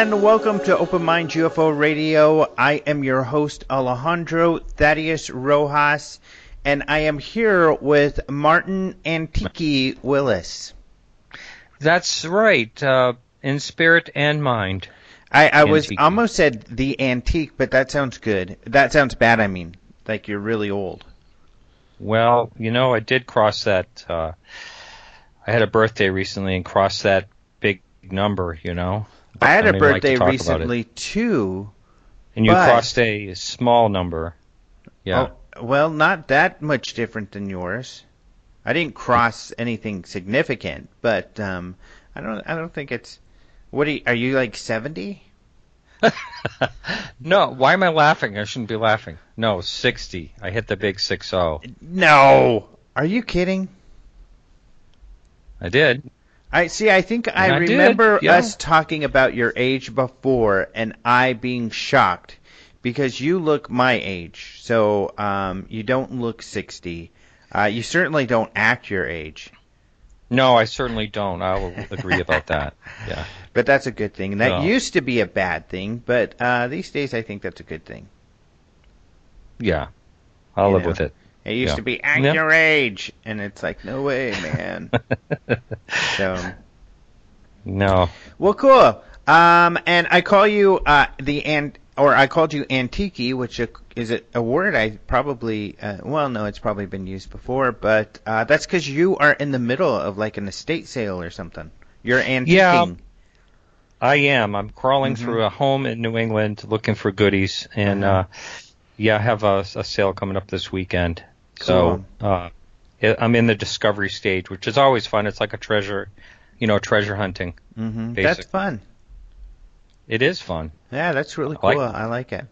and welcome to Open Mind UFO Radio. I am your host Alejandro Thaddeus Rojas, and I am here with Martin Antiki Willis. That's right, uh, in spirit and mind. I, I was almost said the antique, but that sounds good. That sounds bad. I mean, like you're really old. Well, you know, I did cross that. Uh, I had a birthday recently and crossed that big number. You know. I had a I'd like to birthday talk about it. recently too. and you but- crossed a small number. Yeah. Oh, well, not that much different than yours. I didn't cross anything significant, but um, I don't. I don't think it's. What are you, are you like seventy? No, why am I laughing? I shouldn't be laughing. No, sixty. I hit the big six zero. No. Are you kidding? I did. I see. I think I, I did, remember yeah. us talking about your age before, and I being shocked because you look my age. So um, you don't look sixty. Uh, you certainly don't act your age. No, I certainly don't. I will agree about that. Yeah. But that's a good thing. And that No. used to be a bad thing, but uh, these days I think that's a good thing. Yeah. I'll You live know. with it. It used Yeah. to be act Yeah. your age, and it's like no way, man. so No. well, cool. Um, and I call you uh, the ant, or I called you Antiki, which is a, a word I probably, uh, well, no, it's probably been used before, but uh, that's because you are in the middle of like an estate sale or something. You're antiquing. Yeah. I am. I'm crawling Mhm. through a home in New England looking for goodies, and uh, yeah, I have a, a sale coming up this weekend. So uh, I'm in the discovery stage, which is always fun. It's like a treasure, you know, treasure hunting. hmm That's fun. It is fun. Yeah, that's really I like cool. I like it.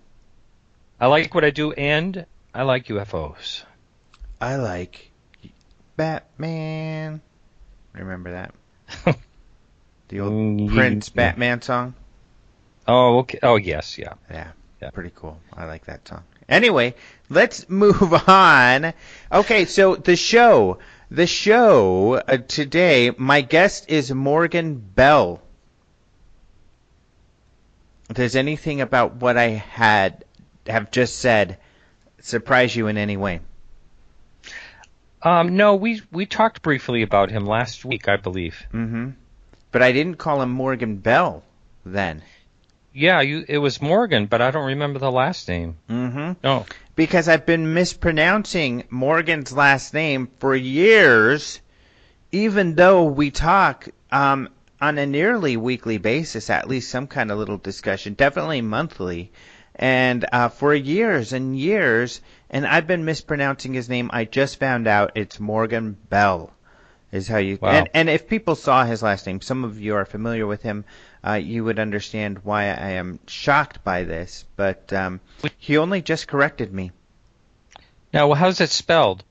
I like what I do, and I like UFOs. I like Batman. Remember that? The old Mm, Prince yeah. Batman song? Oh, okay. Oh, yes, yeah. Yeah, Yeah. pretty cool. I like that song. Anyway, let's move on. Okay, so the show. The show uh, today, my guest is Morgan Beall. Does anything about what I had have just said surprise you in any way? Um, no, we we talked briefly about him last week, I believe. Mm-hmm. But I didn't call him Morgan Bell then. Yeah, you. It was Morgan, but I don't remember the last name. Mm-hmm. No. because I've been mispronouncing Morgan's last name for years, even though we talk um, on a nearly weekly basis, at least some kind of little discussion, definitely monthly, and uh, for years and years, and I've been mispronouncing his name. I just found out it's Morgan Bell. Is how you Wow. and and if people saw his last name, some of you are familiar with him. Uh, you would understand why I am shocked by this, but um, he only just corrected me. Now, how's it spelled?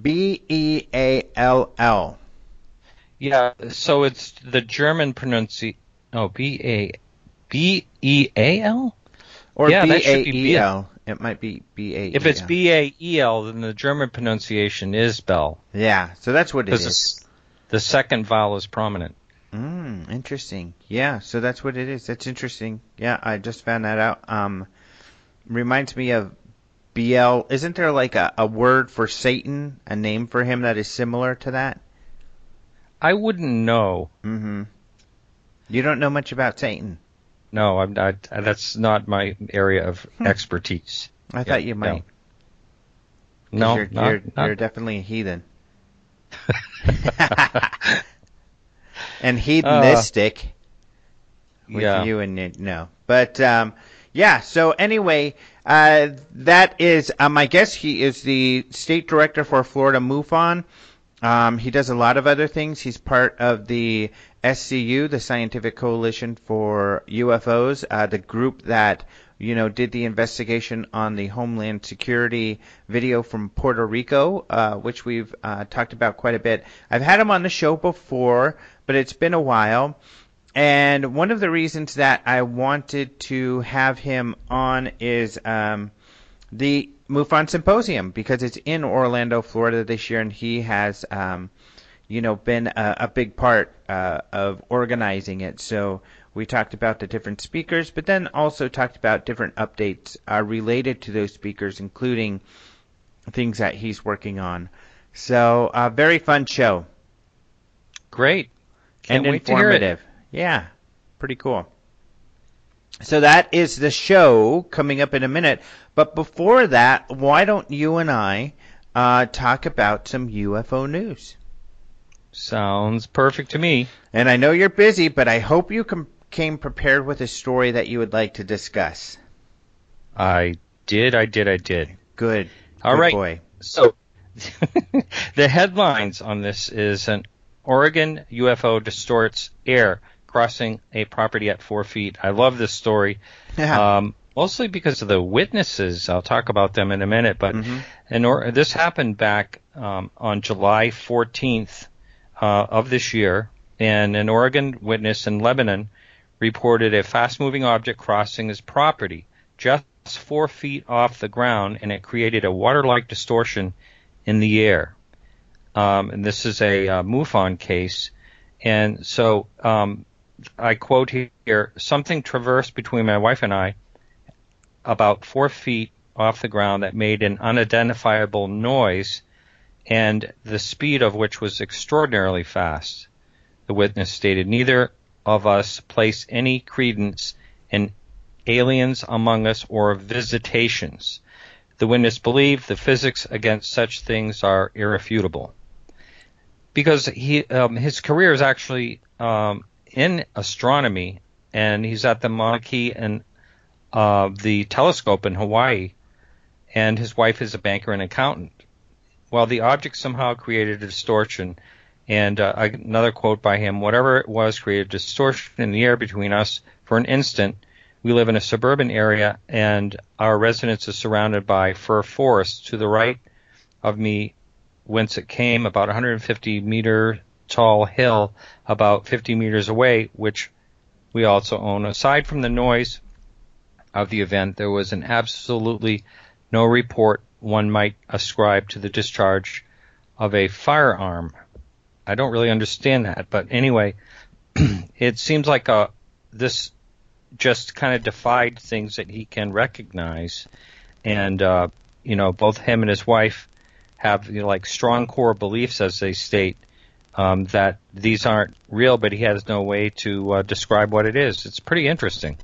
B E A L L. Yeah, so it's the German pronunciation. Oh, B A B E A L. Or Yeah, B A E L. It might be B A E L. If it's B A E L, then the German pronunciation is Bell Yeah, so that's what it is. the second vowel is prominent. Mm, interesting. Yeah, so that's what it is. That's interesting. Yeah, I just found that out. Um, reminds me of BL. Isn't there like a, a word for Satan, a name for him that is similar to that? I wouldn't know. Mm-hmm. You don't know much about Satan. No, I'm not. That's not my area of Hmm. expertise. I Yeah, thought you no. No, you're, not- you're, not- you're definitely a heathen. and heathenistic with yeah. you and it, no. But um, yeah. So anyway, Uh, that is uh, my guess. He is the state director for Florida MUFON. Um, he does a lot of other things. He's part of the SCU, the Scientific Coalition for UFOs, uh, the group that you know did the investigation on the Homeland Security video from Puerto Rico, uh, which we've uh, talked about quite a bit. I've had him on the show before, but it's been a while. And one of the reasons that I wanted to have him on is um, the MUFON Symposium because it's in Orlando, Florida this year, and he has, um, you know, been a, a big part uh, of organizing it. So we talked about the different speakers, but then also talked about different updates uh, related to those speakers, including things that he's working on. So, a uh, very fun show. Great. Can't and informative. Yeah, pretty cool. So that is the show coming up in a minute. But before that, why don't you and I uh, talk about some UFO news? Sounds perfect to me. And I know you're busy, but I hope you com- came prepared with a story that you would like to discuss. I did, I did, I did. Good. All Good right. Boy. So the headlines on this is an Oregon UFO distorts air crossing a property at four feet. I love this story. Yeah. Um, mostly because of the witnesses. I'll talk about them in a minute. But mm-hmm. in or- this happened back um, on July 14th uh, of this year, and an Oregon witness in Lebanon reported a fast-moving object crossing his property just four feet off the ground, and it created a water-like distortion in the air. Um, and this is a uh, MUFON case. And so um, I quote here, something traversed between my wife and I about four feet off the ground that made an unidentifiable noise and the speed of which was extraordinarily fast. The witness stated neither of us place any credence in aliens among us or visitations. The witness believed the physics against such things are irrefutable. Because he, um, his career is actually um, in astronomy, and he's at the Mauna Kea and uh, the telescope in Hawaii, and his wife is a banker and accountant. While the object somehow created a distortion, and uh, another quote by him: "Whatever it was created distortion in the air between us for an instant." We live in a suburban area, and our residence is surrounded by fir forests. To the right of me, whence it came, about 150 meter tall hill about 50 meters away, which we also own. Aside from the noise of the event, there was an absolutely no report one might ascribe to the discharge of a firearm. I don't really understand that, but anyway, it seems like a, uh, this just kind of defied things that he can recognize, and uh, you know, both him and his wife have you know, like strong core beliefs, as they state, um, that these aren't real, but he has no way to uh, describe what it is. It's pretty interesting.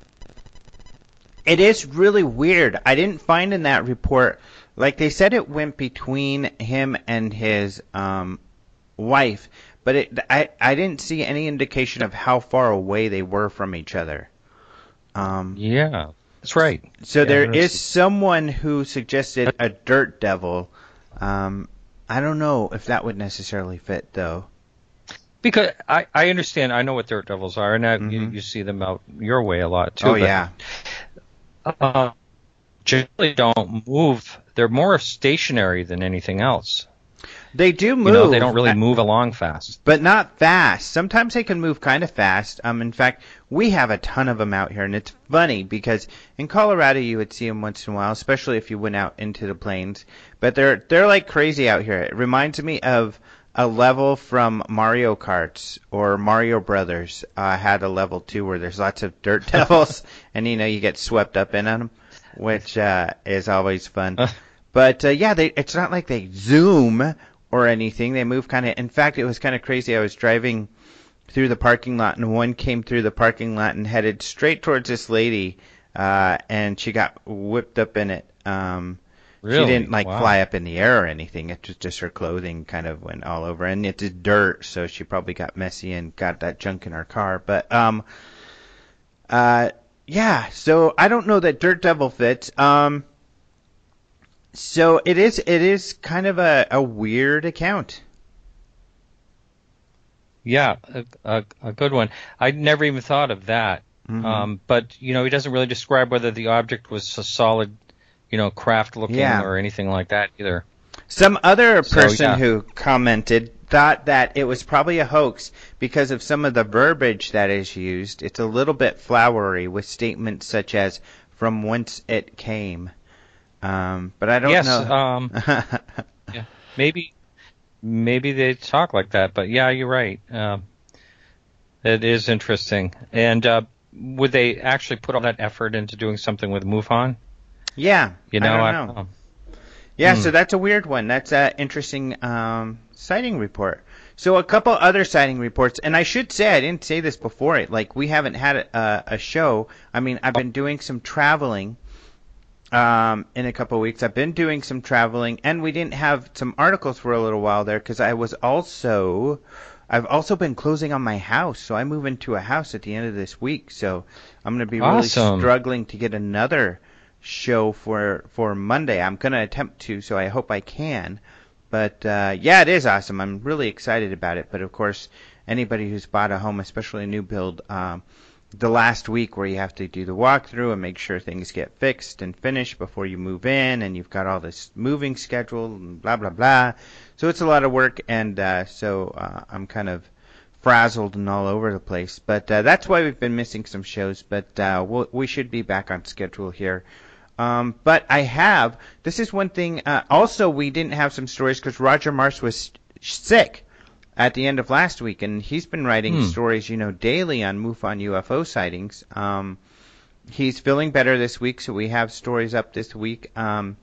It is really weird. I didn't find in that report, like they said, it went between him and his um, wife, but it, I I didn't see any indication of how far away they were from each other. Um, yeah, that's right. So yeah, there is someone who suggested a dirt devil. Um, I don't know if that would necessarily fit though. Because I, I understand, I know what dirt devils are, and I, mm-hmm. you, you, see them out your way a lot too. Oh but, yeah. Uh, generally don't move. They're more stationary than anything else. They do move. You know, they don't really move along fast. But not fast. Sometimes they can move kind of fast. Um, in fact, we have a ton of them out here, and it's funny because in Colorado you would see them once in a while, especially if you went out into the plains. But they're they're like crazy out here. It reminds me of a level from Mario Kart or Mario Brothers uh, had a level too where there's lots of dirt devils, and you know you get swept up in them, which uh, is always fun. Uh. But uh, yeah, they, it's not like they zoom or anything. They move kind of. In fact, it was kind of crazy. I was driving through the parking lot, and one came through the parking lot and headed straight towards this lady, uh, and she got whipped up in it. Um, Really? She didn't like wow. fly up in the air or anything. It was just her clothing kind of went all over, and it's dirt, so she probably got messy and got that junk in her car. But um, uh, yeah. So I don't know that Dirt Devil fits. Um, So it is. It is kind of a, a weird account. Yeah, a, a, a good one. I never even thought of that. Mm-hmm. Um, but you know, he doesn't really describe whether the object was a solid, you know, craft looking yeah. or anything like that either. Some other person so, yeah. who commented thought that it was probably a hoax because of some of the verbiage that is used. It's a little bit flowery with statements such as "from whence it came." Um, but I don't yes, know. Um, yeah, maybe maybe they talk like that, but yeah, you're right. Um, it is interesting. And uh, would they actually put all that effort into doing something with MUFON? Yeah, you know, I don't know. I, yeah, hmm. so that's a weird one. That's an interesting um, sighting report. So a couple other sighting reports, and I should say I didn't say this before. Like we haven't had a, a show. I mean, I've been doing some traveling um, in a couple of weeks. I've been doing some traveling, and we didn't have some articles for a little while there because I was also, I've also been closing on my house. So I move into a house at the end of this week. So I'm going to be awesome. really struggling to get another show for for Monday. I'm going to attempt to, so I hope I can. But uh, yeah, it is awesome. I'm really excited about it. But of course, anybody who's bought a home, especially a new build. Um, the last week where you have to do the walkthrough and make sure things get fixed and finished before you move in, and you've got all this moving schedule and blah blah blah. So it's a lot of work, and uh, so uh, I'm kind of frazzled and all over the place. But uh, that's why we've been missing some shows. But uh, we'll, we should be back on schedule here. Um, but I have. This is one thing. Uh, also, we didn't have some stories because Roger Marsh was sick at the end of last week, and he's been writing hmm. stories, you know, daily on MUFON UFO sightings. Um, he's feeling better this week, so we have stories up this week. Um,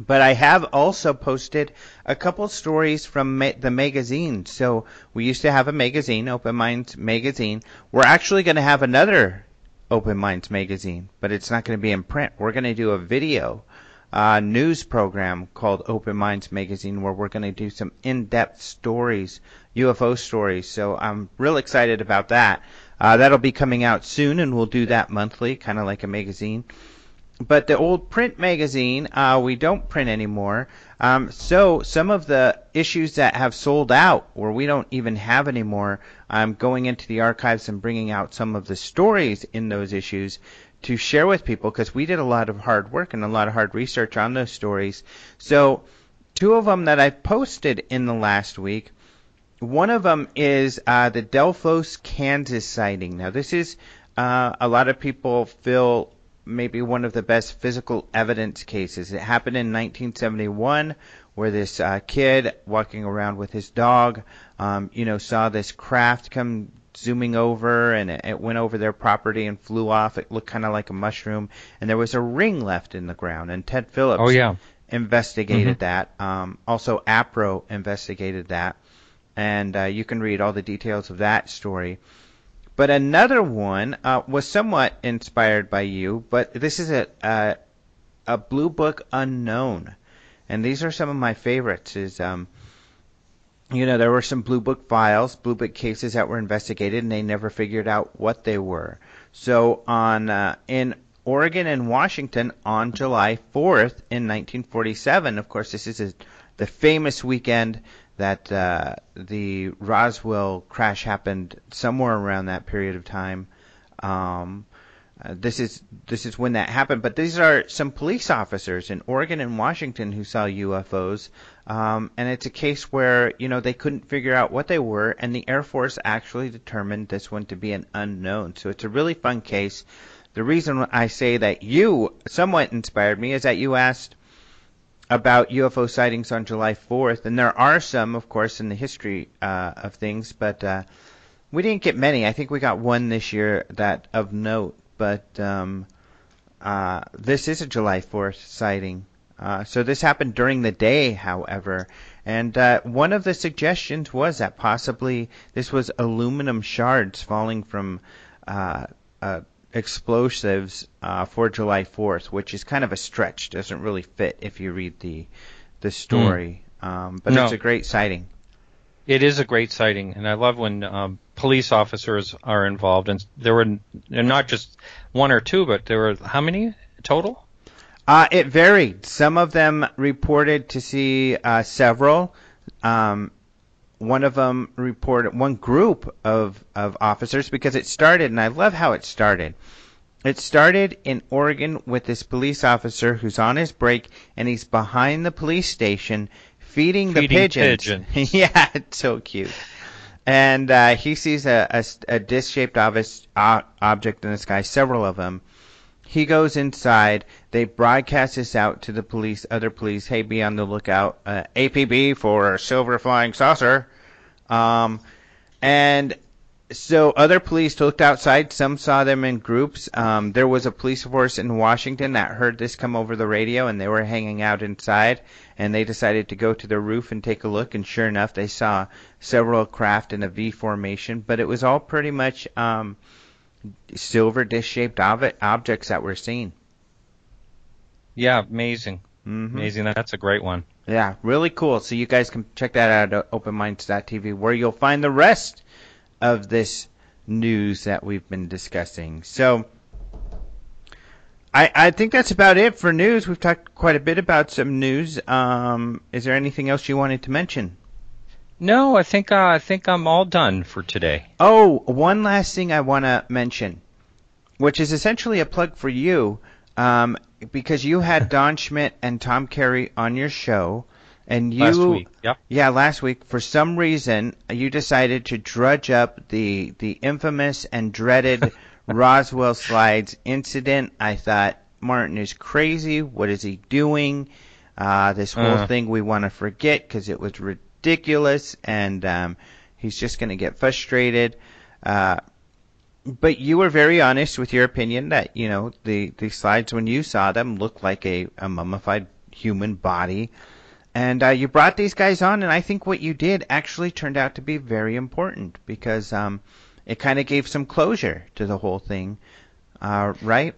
but I have also posted a couple stories from ma- the magazine. So we used to have a magazine, Open Minds magazine. We're actually going to have another Open Minds magazine, but it's not going to be in print. We're going to do a video uh, news program called Open Minds Magazine, where we're going to do some in-depth stories, UFO stories. So I'm real excited about that. Uh, that'll be coming out soon, and we'll do that monthly, kind of like a magazine. But the old print magazine, uh, we don't print anymore. Um, so some of the issues that have sold out, or we don't even have anymore, I'm going into the archives and bringing out some of the stories in those issues to share with people because we did a lot of hard work and a lot of hard research on those stories. So, two of them that I posted in the last week. One of them is uh, the Delphos, Kansas sighting. Now, this is uh, a lot of people feel maybe one of the best physical evidence cases. It happened in 1971 where this uh, kid walking around with his dog, um, you know, saw this craft come zooming over and it, it went over their property and flew off. It looked kind of like a mushroom, and there was a ring left in the ground. And Ted Phillips oh, yeah. investigated mm-hmm. that. Um, also, APRO investigated that, and uh, you can read all the details of that story. But another one uh, was somewhat inspired by you, but this is a, a a blue book unknown, and these are some of my favorites. Is um, you know, there were some Blue Book files, Blue Book cases that were investigated, and they never figured out what they were. So on uh, in Oregon and Washington on July 4th in 1947, of course, this is a, the famous weekend that uh, the Roswell crash happened somewhere around that period of time. Um, uh, this is this is when that happened. But these are some police officers in Oregon and Washington who saw UFOs, um, and it's a case where you know they couldn't figure out what they were, and the Air Force actually determined this one to be an unknown. So it's a really fun case. The reason I say that you somewhat inspired me is that you asked about UFO sightings on July 4th, and there are some, of course, in the history uh, of things, but uh, we didn't get many. I think we got one this year that of note but um, uh, this is a July 4th sighting. Uh, so this happened during the day, however, and uh, one of the suggestions was that possibly this was aluminum shards falling from uh, uh, explosives uh, for July 4th, which is kind of a stretch. Doesn't really fit if you read the the story, mm. um, but no. it's a great sighting. It is a great sighting, and I love when um, police officers are involved. And there were not just one or two, but there were how many total? Uh, it varied. Some of them reported to see uh, several. Um, one of them reported one group of of officers because it started, and I love how it started. It started in Oregon with this police officer who's on his break and he's behind the police station feeding, Feeding the pigeons. yeah, it's so cute. And uh, he sees a, a, a disc-shaped obvious, uh, object in the sky, several of them. He goes inside. They broadcast this out to the police, other police. Hey, be on the lookout. Uh, APB for a silver flying saucer. Um, and so other police looked outside. Some saw them in groups. Um, there was a police force in Washington that heard this come over the radio, and they were hanging out inside. And they decided to go to the roof and take a look. And sure enough, they saw several craft in a V formation. But it was all pretty much um, silver disc-shaped ob- objects that were seen. Yeah, amazing. hmm Amazing. That's a great one. Yeah, really cool. So you guys can check that out at openminds.tv where you'll find the rest of this news that we've been discussing. So I, I think that's about it for news. We've talked quite a bit about some news. Um, is there anything else you wanted to mention? No, I think uh, I think I'm all done for today. Oh, one last thing I want to mention, which is essentially a plug for you, um, because you had Don Schmitt and Tom Carey on your show, and you Last week. Yep. Yeah, last week, for some reason, you decided to drudge up the the infamous and dreaded Roswell slides incident. I thought Martin is crazy. What is he doing? Uh, this whole Uh. thing we want to forget because it was ridiculous, and um, he's just going to get frustrated. Uh, but you were very honest with your opinion that you know the the slides when you saw them looked like a, a mummified human body. And uh, you brought these guys on, and I think what you did actually turned out to be very important because um, it kind of gave some closure to the whole thing, uh, right?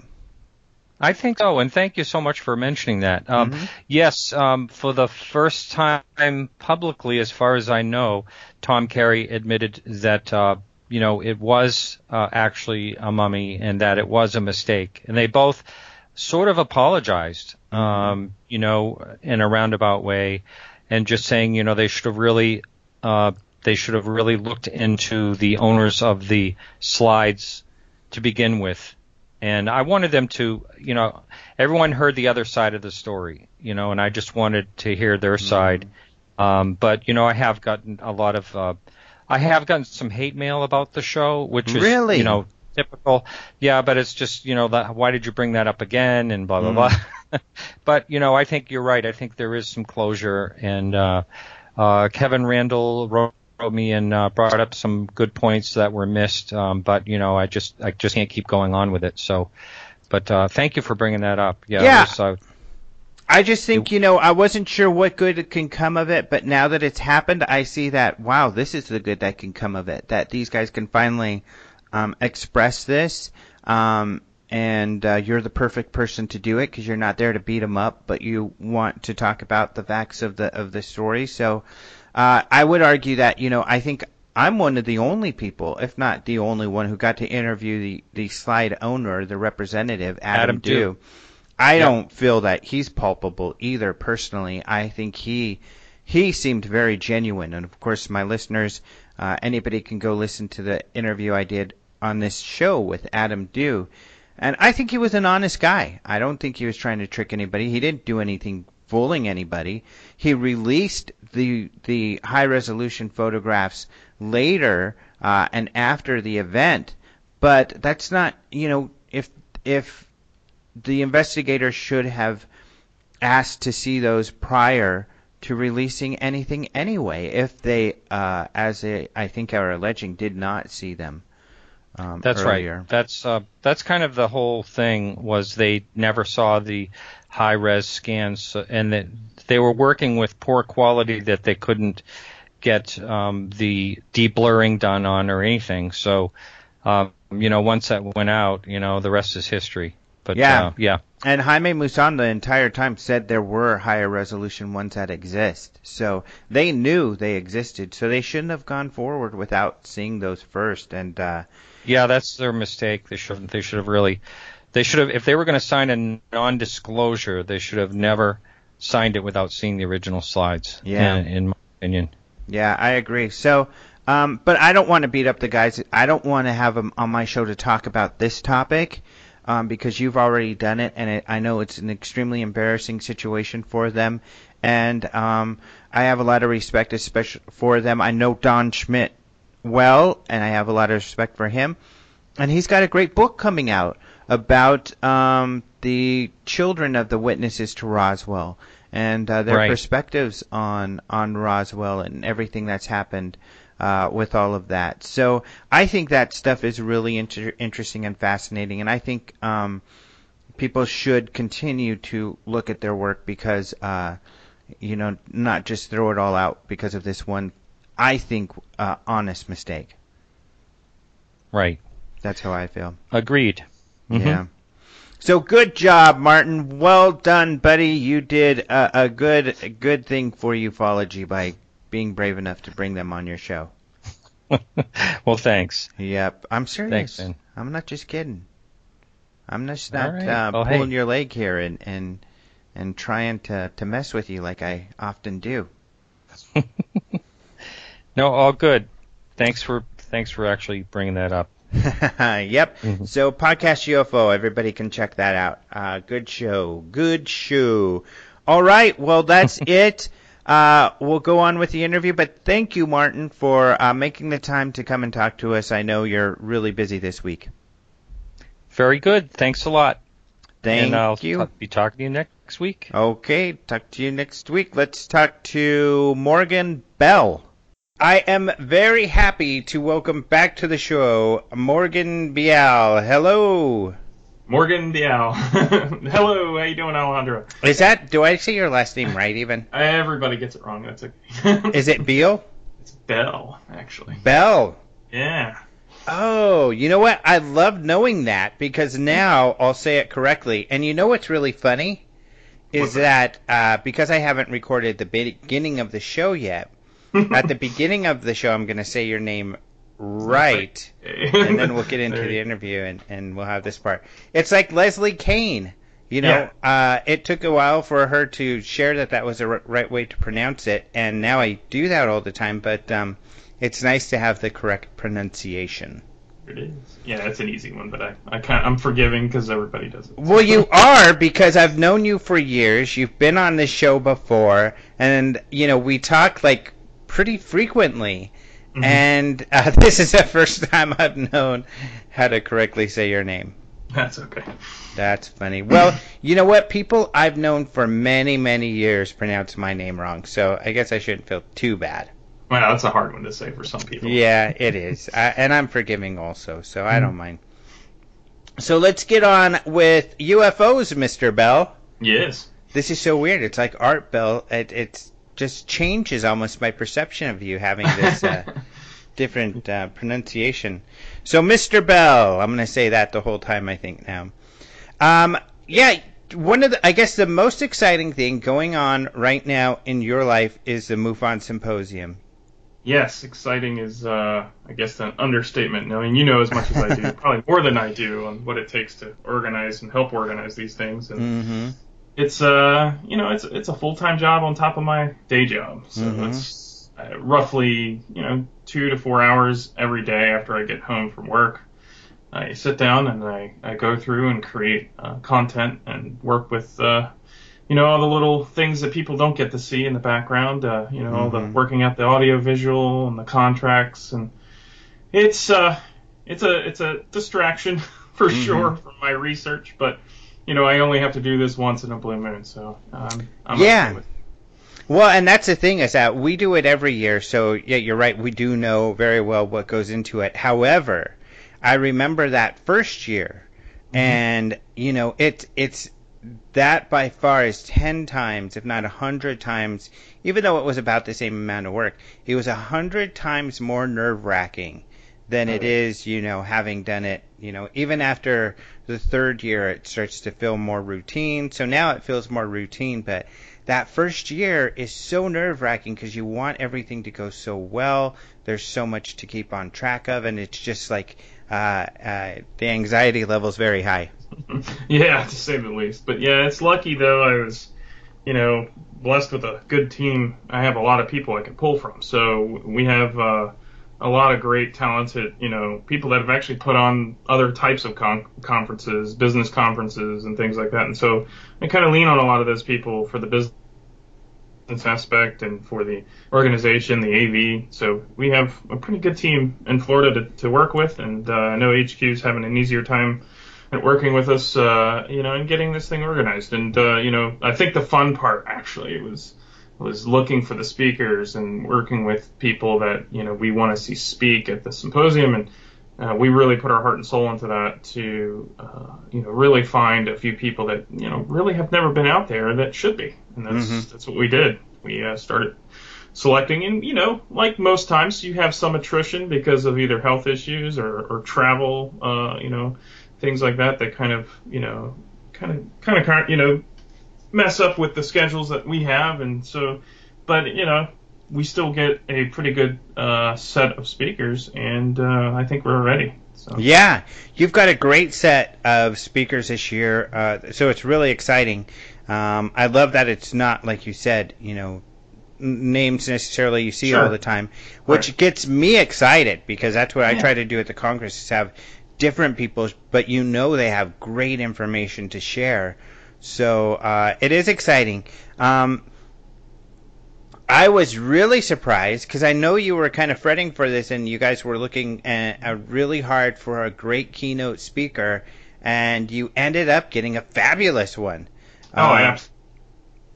I think so, and thank you so much for mentioning that. Um, Mhm. Yes, um, for the first time publicly, as far as I know, Tom Carey admitted that uh, you know it was uh, actually a mummy and that it was a mistake, and they both sort of apologized, um, you know, in a roundabout way, and just saying, you know, they should have really. Uh, they should have really looked into the owners of the slides to begin with and I wanted them to, you know, everyone heard the other side of the story, you know, and I just wanted to hear their side. Um, but you know, I have gotten a lot of, uh, I have gotten some hate mail about the show, which is, Really? you know, typical. Yeah, but it's just, you know, that, why did you bring that up again and blah blah Mm. blah. but you know, I think you're right. I think there is some closure, and uh, uh, Kevin Randle wrote me and uh, brought up some good points that were missed. Um, but you know, I just I just can't keep going on with it. So, but uh, thank you for bringing that up. Yeah. Yeah. was, uh, I just think, you know, I wasn't sure what good can come of it, but now that it's happened, I see that, wow, this is the good that can come of it. That these guys can finally um, express this. Um, and uh, you're the perfect person to do it because you're not there to beat them up, but you want to talk about the facts of the of the story. So uh, I would argue that you know I think I'm one of the only people, if not the only one, who got to interview the the slide owner, the representative, Adam, Adam Dew. I don't feel that he's culpable either. Personally, I think he he seemed very genuine, and of course, my listeners, uh, anybody can go listen to the interview I did on this show with Adam Dew. And I think he was an honest guy. I don't think he was trying to trick anybody. He didn't do anything fooling anybody. He released the the high resolution photographs later uh, and after the event, but that's not you know if if the investigator should have asked to see those prior to releasing anything anyway if they uh, as they, I think are alleging did not see them. Um, That's earlier. right. That's uh, that's kind of the whole thing was they never saw the high res scans uh, and that they were working with poor quality that they couldn't get um, the deblurring done on or anything. So um, you know once that went out, you know the rest is history. But Yeah. uh, yeah, And Jaime Maussan the entire time said there were higher resolution ones that exist. So they knew they existed. So they shouldn't have gone forward without seeing those first. And uh, yeah, that's their mistake. They should they should have really They should have, if they were going to sign a non-disclosure, they should have never signed it without seeing the original slides. Yeah. In, in my opinion. Yeah, I agree. So, um, but I don't want to beat up the guys. I don't want to have them on my show to talk about this topic. Um, because you've already done it, and it, I know it's an extremely embarrassing situation for them, and um, I have a lot of respect, especially for them. I know Don Schmitt well, and I have a lot of respect for him, and he's got a great book coming out about um, the children of the witnesses to Roswell and uh, their Right. perspectives on on Roswell and everything that's happened uh, with all of that. So I think that stuff is really inter- interesting and fascinating, and I think um, people should continue to look at their work because uh, you know not just throw it all out because of this one. I think uh, honest mistake. Right. That's how I feel. Agreed. Mhm. Yeah. So good job, Martin. Well done, buddy. You did a, a good a good thing for ufology by being brave enough to bring them on your show. well, thanks. Yep, I'm serious. Thanks, man. I'm not just kidding. I'm just not right. uh, Well, hey. pulling your leg here and and and trying to to mess with you like I often do. No, all good. Thanks for thanks for actually bringing that up. yep. Mhm. So podcast UFO, everybody can check that out. Uh, good show. Good show. All right. Well, that's it. Uh, we'll go on with the interview, but thank you, Martin, for uh, making the time to come and talk to us. I know you're really busy this week. Very good. Thanks a lot. Thank and I'll you. t- be talking to you next week. Okay, talk to you next week. Let's talk to Morgan Beall. I am very happy to welcome back to the show Morgan Beall. Hello. Morgan Dial. Hello, how you doing, Alejandro? Is that, do I say your last name right even? Everybody gets it wrong. That's okay. Is it Beal? It's Bell, actually. Bell. Yeah. Oh, you know what? I love knowing that because now I'll say it correctly. And you know what's really funny? Is What's that uh, because I haven't recorded the beginning of the show yet, at the beginning of the show I'm going to say your name right. and then we'll get into the interview and, and we'll have this part. It's like Leslie Kean. You know, uh, it took a while for her to share that that was the r- right way to pronounce it, and now I do that all the time. But um, it's nice to have the correct pronunciation. It is. Yeah, it's an easy one, but I, I can't, I'm forgiving because everybody does it. Well, you are because I've known you for years. You've been on this show before, and you know we talk like pretty frequently. Mhm. And uh, this is the first time I've known how to correctly say your name. That's okay. That's funny. Well, you know what? People I've known for many, many years pronounce my name wrong, so I guess I shouldn't feel too bad. Well, that's a hard one to say for some people. Yeah, it is. I, and I'm forgiving also, so I don't mind. So let's get on with UFOs, Mr. Bell. Yes. This is so weird. It's like Art Bell. It it's just changes almost my perception of you having this uh, different uh, pronunciation. So, Mr. Bell, I'm going to say that the whole time. I think now. Um, yeah, one of the I guess the most exciting thing going on right now in your life is the MUFON Symposium. Yes, exciting is, uh, I guess, an understatement. I mean, you know as much as I do, probably more than I do, on what it takes to organize and help organize these things. And Mm-hmm. It's, uh, you know, it's it's a full time job on top of my day job. So Mhm. it's uh, roughly, you know, two to four hours every day after I get home from work. I sit down and I, I go through and create uh, content and work with, uh, you know, all the little things that people don't get to see in the background. Uh, you know, all the Mhm. working out the audio visual and the contracts, and it's uh, it's a it's a distraction for Mhm. sure from my research. But you know, I only have to do this once in a blue moon, so um, I'm Yeah. okay with Well, and that's the thing is that we do it every year, so yeah, you're right. We do know very well what goes into it. However, I remember that first year, and you know, it it's that by far is ten times, if not a hundred times, even though it was about the same amount of work, it was a hundred times more nerve wracking than it Right. is, you know, having done it, you know, even after the third year, it starts to feel more routine. So now it feels more routine, but that first year is so nerve wracking because you want everything to go so well. There's so much to keep on track of, and it's just like uh, uh, the anxiety level is very high. yeah, to say the least. But yeah, it's lucky though. I was, you know, blessed with a good team. I have a lot of people I can pull from. So we have uh, a lot of great, talented, you know, people that have actually put on other types of con- conferences, business conferences, and things like that. And so I kind of lean on a lot of those people for the business aspect and for the organization, the AV. So we have a pretty good team in Florida to, to work with, and uh, I know HQ is having an easier time at working with us, uh, you know, and getting this thing organized. And uh, you know, I think the fun part actually was was looking for the speakers and working with people that you know we want to see speak at the symposium and. Uh, we really put our heart and soul into that to, uh, you know, really find a few people that you know really have never been out there that should be and that's mm-hmm. that's what we did. We uh, started selecting, and you know, like most times, you have some attrition because of either health issues or, or travel, uh, you know, things like that that kind of you know, kind of kind of you know, mess up with the schedules that we have, and so, but you know. We still get a pretty good uh, set of speakers, and uh, I think we're ready. So. Yeah, you've got a great set of speakers this year, uh, so it's really exciting. Um, I love that it's not like you said, you know, names necessarily you see sure. all the time, which right. gets me excited because that's what yeah. I try to do at the Congress is have different people, but you know they have great information to share. So uh, it is exciting. Um, I was really surprised because I know you were kind of fretting for this, and you guys were looking at, uh, really hard for a great keynote speaker, and you ended up getting a fabulous one. Oh, um,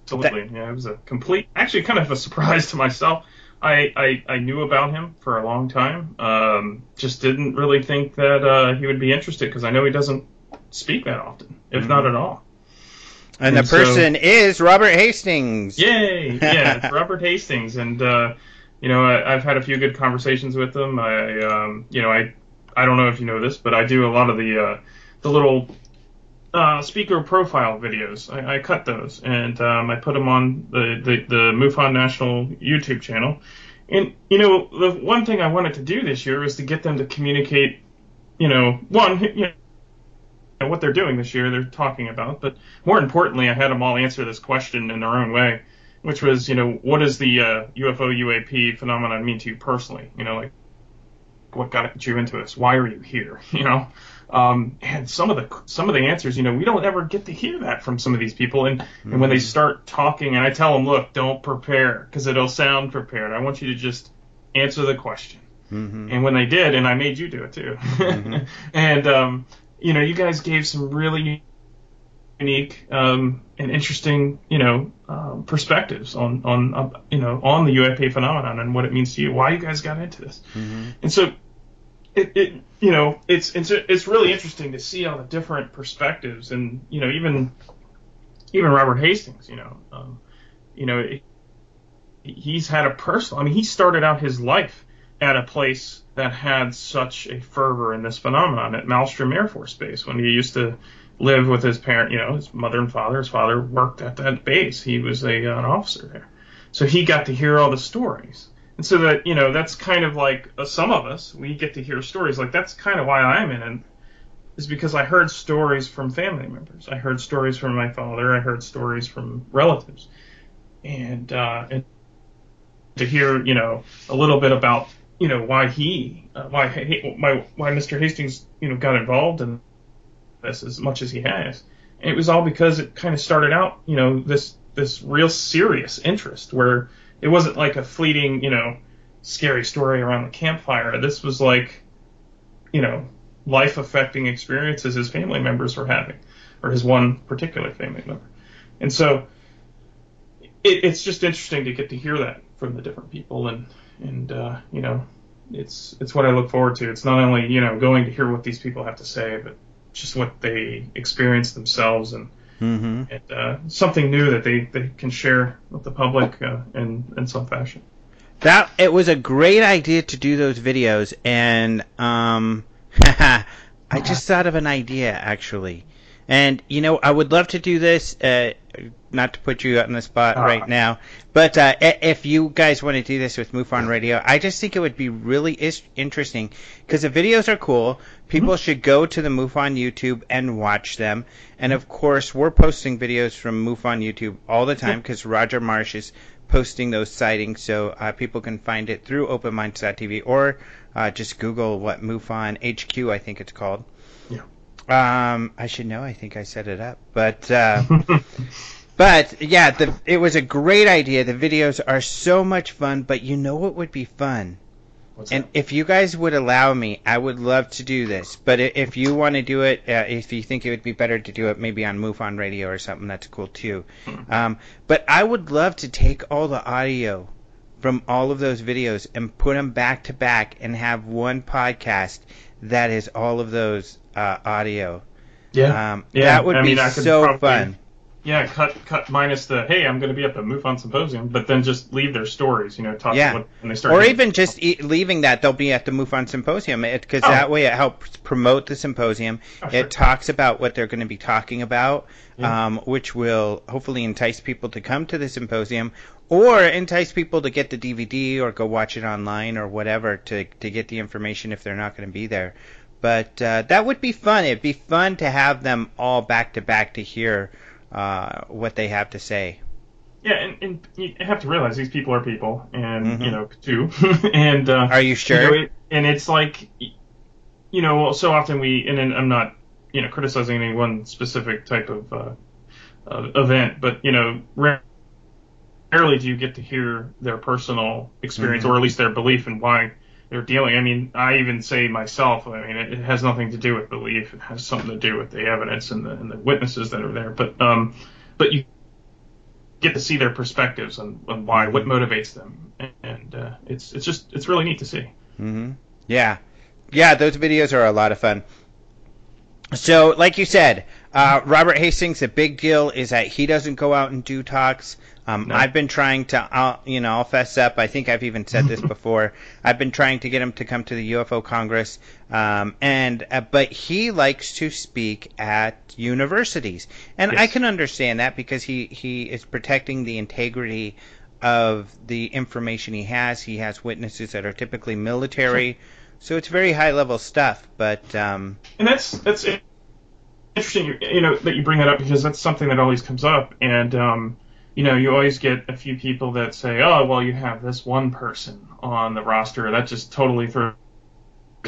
absolutely. That, yeah, it was a complete, actually, kind of a surprise to myself. I, I, I knew about him for a long time. Um, just didn't really think that uh, he would be interested because I know he doesn't speak that often, if mm-hmm. not at all. And, and the person so, is Robert Hastings. Yay! Yeah, Robert Hastings, and uh, you know I, have had a few good conversations with him. I um, you know I I don't know if you know this, but I do a lot of the uh, the little uh, speaker profile videos. I, I cut those and um, I put them on the, the, the MUFON National YouTube channel. And, you know, the one thing I wanted to do this year was to get them to communicate, you know, one, you know, what they're doing this year, they're talking about, but more importantly, I had them all answer this question in their own way, which was, you know, what does the uh, UFO UAP phenomenon mean to you personally? You know, like, what got you into this? Why are you here? You know, um, and some of the some of the answers, you know, we don't ever get to hear that from some of these people. And mm-hmm. and when they mm-hmm. start talking, and I tell them, look, don't prepare because it'll sound prepared. I want you to just answer the question. Mm-hmm. And when they did, and I made you do it too, mm-hmm. and um, you know, you guys gave some really unique um, and interesting, you know, um, perspectives on on uh, you know on the UAP phenomenon and what it means to you, why you guys got into this, mm-hmm. and so it, it you know it's it's it's really interesting to see all the different perspectives and you know even even Robert Hastings you know um, you know it, he's had a personal I mean he started out his life at a place that had such a fervor in this phenomenon at Malmstrom Air Force Base when he used to live with his parent you know his mother and father. His father worked at that base. He was a an officer there. So he got to hear all the stories. And so that you know that's kind of like uh, some of us we get to hear stories. Like that's kind of why I'm in it is because I heard stories from family members. I heard stories from my father. I heard stories from relatives. And uh, and to hear you know a little bit about you know why he uh, why why why Mr. Hastings you know got involved in this as much as he has and it was all because it kind of started out you know this this real serious interest where it wasn't like a fleeting, you know, scary story around the campfire. This was like, you know, life affecting experiences his family members were having, or his one particular family member. And so it, it's just interesting to get to hear that from the different people and, and, uh, you know, it's, it's what I look forward to. It's not only, you know, going to hear what these people have to say, but just what they experience themselves and, mm-hmm. and uh, something new that they, they can share with the public uh, in in some fashion. That it was a great idea to do those videos, and um, I just thought of an idea actually. And you know, I would love to do this. Uh, not to put you on the spot Ah. right now, but uh, if you guys want to do this with MUFON Radio, I just think it would be really is- interesting because the videos are cool. People should go to the MUFON YouTube and watch them. And of course, we're posting videos from MUFON YouTube all the time because Roger Marsh is posting those sightings, so uh, people can find it through OpenMinds.tv or uh, just Google what MUFON HQ I think it's called. Yeah. Um, I should know. I think I set it up, but. Uh, but yeah, the, it was a great idea. The videos are so much fun, but you know what would be fun? What's And that? if you guys would allow me, I would love to do this. But if you want to do it, uh, if you think it would be better to do it maybe on MUFON Radio or something, that's cool too. Um, but I would love to take all the audio from all of those videos and put them back to back and have one podcast that is all of those uh, audio. yeah. Um, Yeah, that would I be mean, could so probably- fun. Yeah, cut cut minus the hey, I'm going to be at the MUFON symposium, but then just leave their stories. You know, talk Yeah. what, when they start. Or even just e- leaving that they'll be at the MUFON symposium because Oh. that way it helps promote the symposium. Oh, sure. It talks about what they're going to be talking about, Yeah. um, which will hopefully entice people to come to the symposium or entice people to get the DVD or go watch it online or whatever to to get the information if they're not going to be there. But uh, that would be fun. It'd be fun to have them all back to back to hear uh, what they have to say. Yeah, and, and you have to realize these people are people, and Mhm. you know, too. and uh, Are you sure? You know, it, and it's like, you know, so often we, and then I'm not, you know, criticizing any one specific type of uh, uh, event, but you know, rare- rarely do you get to hear their personal experience, Mhm. or at least their belief in why they're dealing. I mean, I even say myself, I mean, it, it has nothing to do with belief; it has something to do with the evidence and the, and the witnesses that are there. But, um, but you get to see their perspectives on, on why, what motivates them, and uh, it's it's just it's really neat to see. hmm Yeah, yeah, those videos are a lot of fun. So, like you said, uh, Robert Hastings, the big deal is that he doesn't go out and do talks. Um, No. I've been trying to, I'll, you know, I'll fess up. I think I've even said this before. I've been trying to get him to come to the UFO Congress, um, and uh, but he likes to speak at universities, and I can understand that because he he is protecting the integrity of the information he has. He has witnesses that are typically military, so it's very high level stuff. But um, And that's that's interesting, you- you know, that you bring that up because that's something that always comes up, and um, you know, you always get a few people that say, "Oh, well, you have this one person on the roster that just totally throws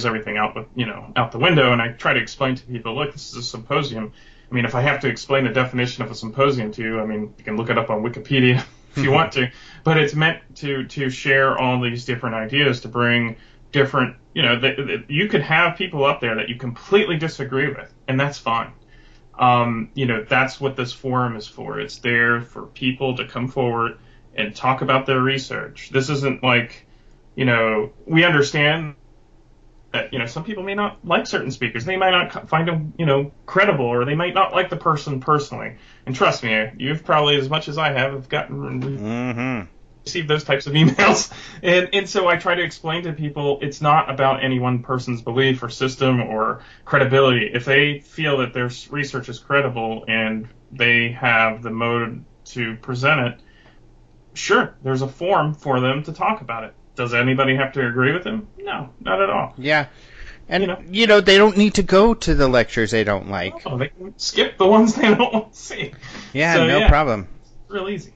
everything out the you know out the window." And I try to explain to people, "Look, this is a symposium. I mean, if I have to explain the definition of a symposium to you, I mean, you can look it up on Wikipedia if you want to, but it's meant to to share all these different ideas to bring different, you know, you could have people up there that you completely disagree with, and that's fine. Um, you know, that's what this forum is for. It's there for people to come forward and talk about their research. This isn't like, you know, we understand that, you know, some people may not like certain speakers. They might not find them, you know, credible, or they might not like the person personally. And trust me, you've probably, as much as I have, have gotten mhm. Receive those types of emails. And and so I try to explain to people it's not about any one person's belief or system or credibility. If they feel that their research is credible and they have the mode to present it, sure, there's a forum for them to talk about it. Does anybody have to agree with them? No, not at all. yeah, and You know. you know they don't need to go to the lectures they don't like. Oh, they can skip the ones they don't want to see. Yeah, So, no yeah. problem. It's real easy.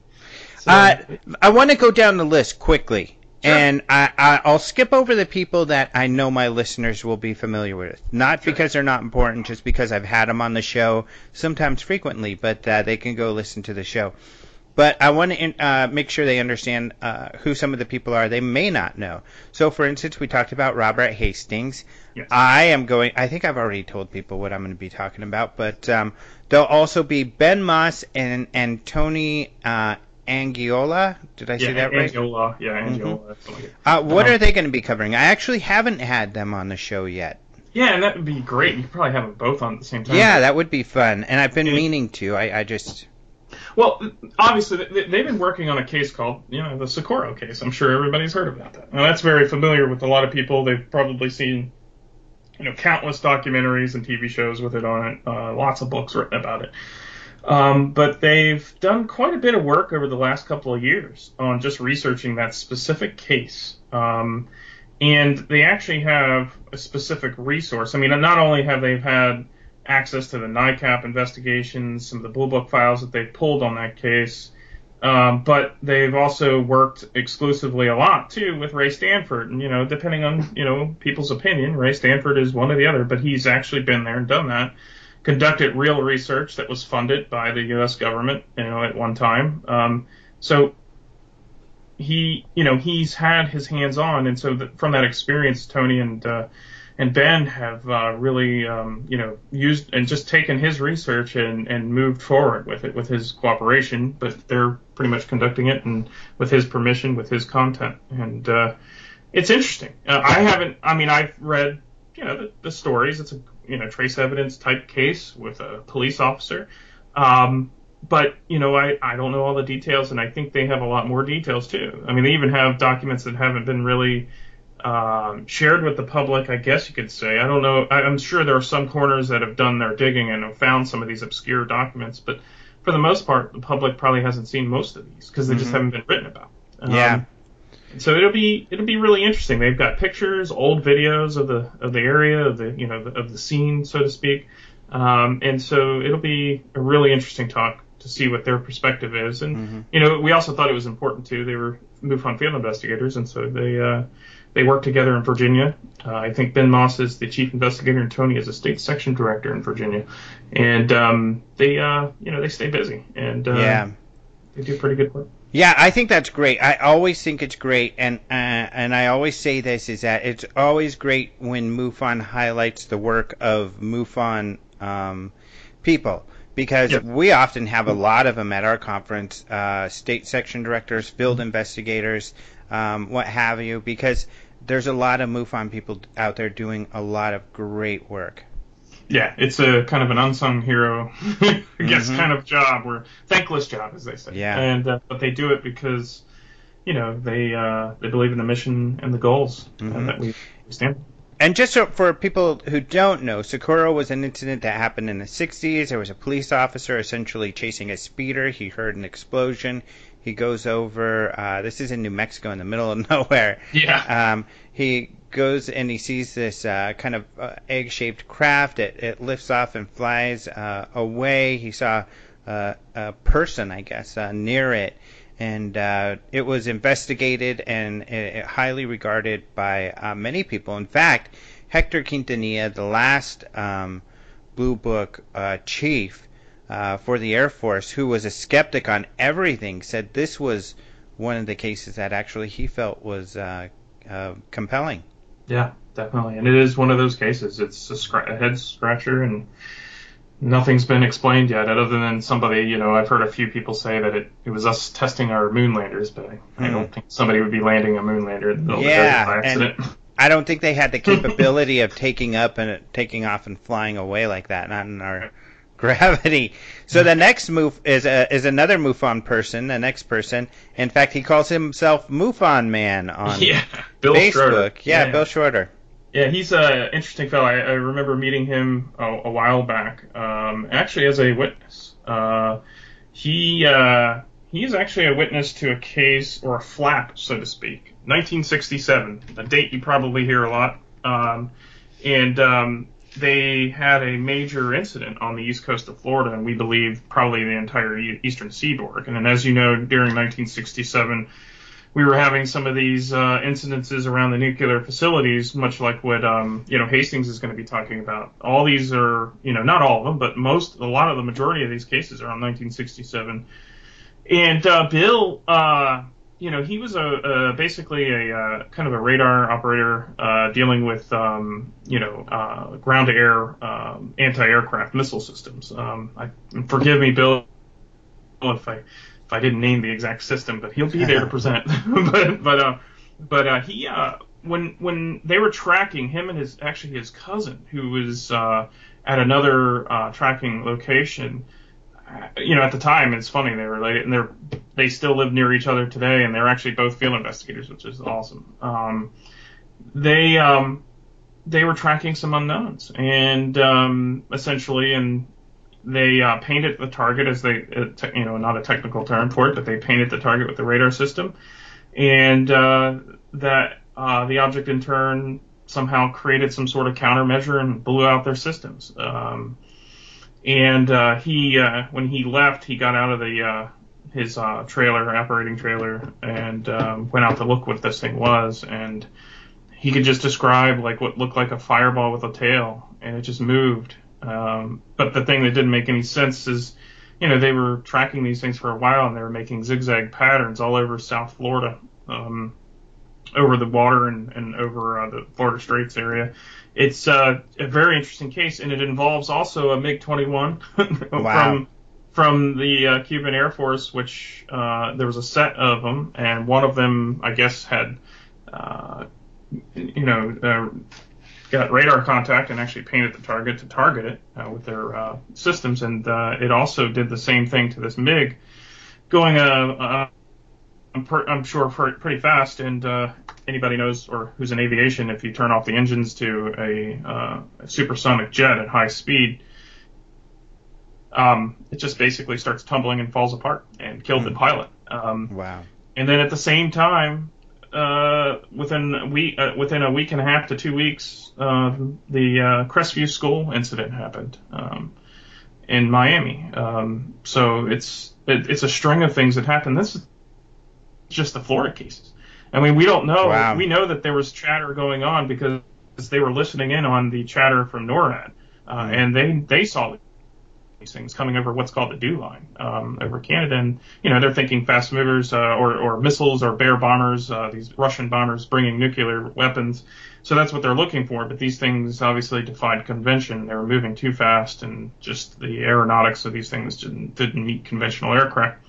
So, Uh, I want to go down the list quickly, Sure. and I, I, I'll skip over the people that I know my listeners will be familiar with. Not Sure. because they're not important, just because I've had them on the show sometimes frequently, but uh, they can go listen to the show. But I want to uh, make sure they understand uh, who some of the people are they may not know. So, for instance, we talked about Robert Hastings. Yes. I am going. I think I've already told people what I'm going to be talking about, but um, there'll also be Ben Moss and and Tony uh, Angiola. Did I say yeah, that right? Angiola. Yeah, Angiola. that's what I. Uh, what Uh-huh. are they going to be covering? I actually haven't had them on the show yet. Yeah, and that would be great. You could probably have them both on at the same time. Yeah, that would be fun, and I've been Yeah. meaning to. I, I just Well, obviously, they- they've been working on a case called, you know, the Socorro case. I'm sure everybody's heard about that. Now, that's very familiar with a lot of people. They've probably seen you know, countless documentaries and TV shows with it on it, uh, lots of books written about it. Um, but they've done quite a bit of work over the last couple of years on just researching that specific case. Um, and they actually have a specific resource. I mean, not only have they had access to the NICAP investigations, some of the Blue Book files that they've pulled on that case, um, but they've also worked exclusively a lot too with Ray Stanford. And you know, depending on you know people's opinion, Ray Stanford is one or the other, but he's actually been there and done that. Conducted real research that was funded by the U.S. government, you know, at one time. Um, so he, you know, he's had his hands on, and so the, from that experience, Tony and uh, and Ben have uh, really, um, you know, used and just taken his research and, and moved forward with it with his cooperation. But they're pretty much conducting it and with his permission, with his content, and uh, it's interesting. Uh, I haven't, I mean, I've read, you know, the, the, stories. It's a you know trace evidence type case with a police officer. Um, but you know, I, I don't know all the details, and I think they have a lot more details too. I mean, they even have documents that haven't been really um, shared with the public, I guess you could say. I don't know. I'm sure there are some corners that have done their digging and have found some of these obscure documents, but for the most part, the public probably hasn't seen most of these because they mm-hmm. just haven't been written about. Um, yeah. So it'll be it'll be really interesting. They've got pictures, old videos of the of the area of the you know of the scene, so to speak, um, and so it'll be a really interesting talk to see what their perspective is. And mm-hmm. you know, we also thought it was important too. They were MUFON field investigators, and so they uh, they work together in Virginia. Uh, I think Ben Moss is the chief investigator, and Tony is a state section director in Virginia. And um, they, uh, you know, they stay busy, and uh, yeah, they do pretty good work. Yeah, I think that's great. I always think it's great, and uh, and I always say this is that it's always great when MUFON highlights the work of MUFON um, people because yep. we often have a lot of them at our conference, uh, state section directors, field investigators, um, what have you, because there's a lot of MUFON people out there doing a lot of great work. Yeah, it's a kind of an unsung hero, I guess, mm-hmm. kind of job, or thankless job, as they say. Yeah. And uh, but they do it because, you know, they uh, they believe in the mission and the goals mm-hmm. that we stand. And just so for people who don't know, Socorro was an incident that happened in the 60s. There was a police officer essentially chasing a speeder. He heard an explosion. He goes over. Uh, this is in New Mexico, in the middle of nowhere. Yeah. Um, he goes and he sees this uh, kind of uh, egg-shaped craft. It, it lifts off and flies uh, away. He saw uh, a person, I guess, uh, near it, and uh, it was investigated and it, it highly regarded by many people. In fact, Hector Quintanilla, the last um, Blue Book chief, for the Air Force, who was a skeptic on everything, said this was one of the cases that actually he felt was compelling. Yeah, definitely, and it is one of those cases. It's a, scr- a head scratcher, and nothing's been explained yet, other than somebody. You know, I've heard a few people say that it, it was us testing our moon landers, but I, I don't hmm. think somebody would be landing a moon lander in the middle yeah, of the by accident. I don't think they had the capability of taking up and taking off and flying away like that. Not in our gravity. So the next move is a, is another MUFON person, the next person. In fact, he calls himself MUFON Man on yeah, Bill Facebook. Yeah, yeah, Bill Schroeder. Yeah, he's an interesting fellow. I, I remember meeting him a, a while back, um, actually as a witness. Uh, he uh, he's actually a witness to a case or a flap, so to speak, 1967, a date you probably hear a lot. Um, and um, they had a major incident on the east coast of Florida, and we believe probably the entire eastern seaboard. And as you know, during 1967, we were having some of these uh, incidences around the nuclear facilities, much like what um, you know Hastings is going to be talking about. All these are, you know, not all of them, but most, a lot of the majority of these cases are on 1967. And uh, Bill, uh, you know, he was a, a basically a uh, kind of a radar operator uh, dealing with, um, you know, uh, ground to air um, anti-aircraft missile systems. Um, I, forgive me, Bill, if I if I didn't name the exact system, but he'll be there to present. but but uh, but uh, he when when they were tracking him and his actually his cousin who was at another tracking location you know, at the time, it's funny they were related, and they're they still live near each other today, and they're actually both field investigators, which is awesome. Um, they um, they were tracking some unknowns, and um, essentially, and they uh, painted the target as they, uh, te- you know, not a technical term for it, but they painted the target with the radar system, and uh, that uh, the object in turn somehow created some sort of countermeasure and blew out their systems. Um, and uh, he, uh, when he left, he got out of the uh, his uh, trailer, operating trailer, and um, went out to look what this thing was, and he could just describe like what looked like a fireball with a tail, and it just moved. Um, but the thing that didn't make any sense is, you know, they were tracking these things for a while, and they were making zigzag patterns all over South Florida. Um, over the water and, and over uh, the Florida Straits area. It's uh, a very interesting case, and it involves also a MiG 21 from from the uh, Cuban Air Force, which uh, there was a set of them, and one of them, I guess, had uh, you know uh, got radar contact and actually painted the target to target it uh, with their uh, systems, and uh, it also did the same thing to this MiG, going a, a I'm, per, I'm sure pretty fast, and uh, anybody knows or who's in aviation, if you turn off the engines to a, uh, a supersonic jet at high speed, um, it just basically starts tumbling and falls apart and kills mm. the hmm. pilot. Um, wow. And then at the same time, uh, within a week, uh, within a week and a half to two weeks, uh, the uh, Crestview School incident happened um, in Miami. Um, so it's it, it's a string of things that happened. This is just the Florida cases. I mean, we don't know. Wow. We know that there was chatter going on because they were listening in on the chatter from NORAD, uh, mm-hmm. and they they saw these things coming over what's called the DEW line um, over Canada, and you know they're thinking fast movers uh, or or missiles or bear bombers, uh, these Russian bombers bringing nuclear weapons. So that's what they're looking for. But these things obviously defied convention. They were moving too fast, and just the aeronautics of these things didn't, didn't meet conventional aircraft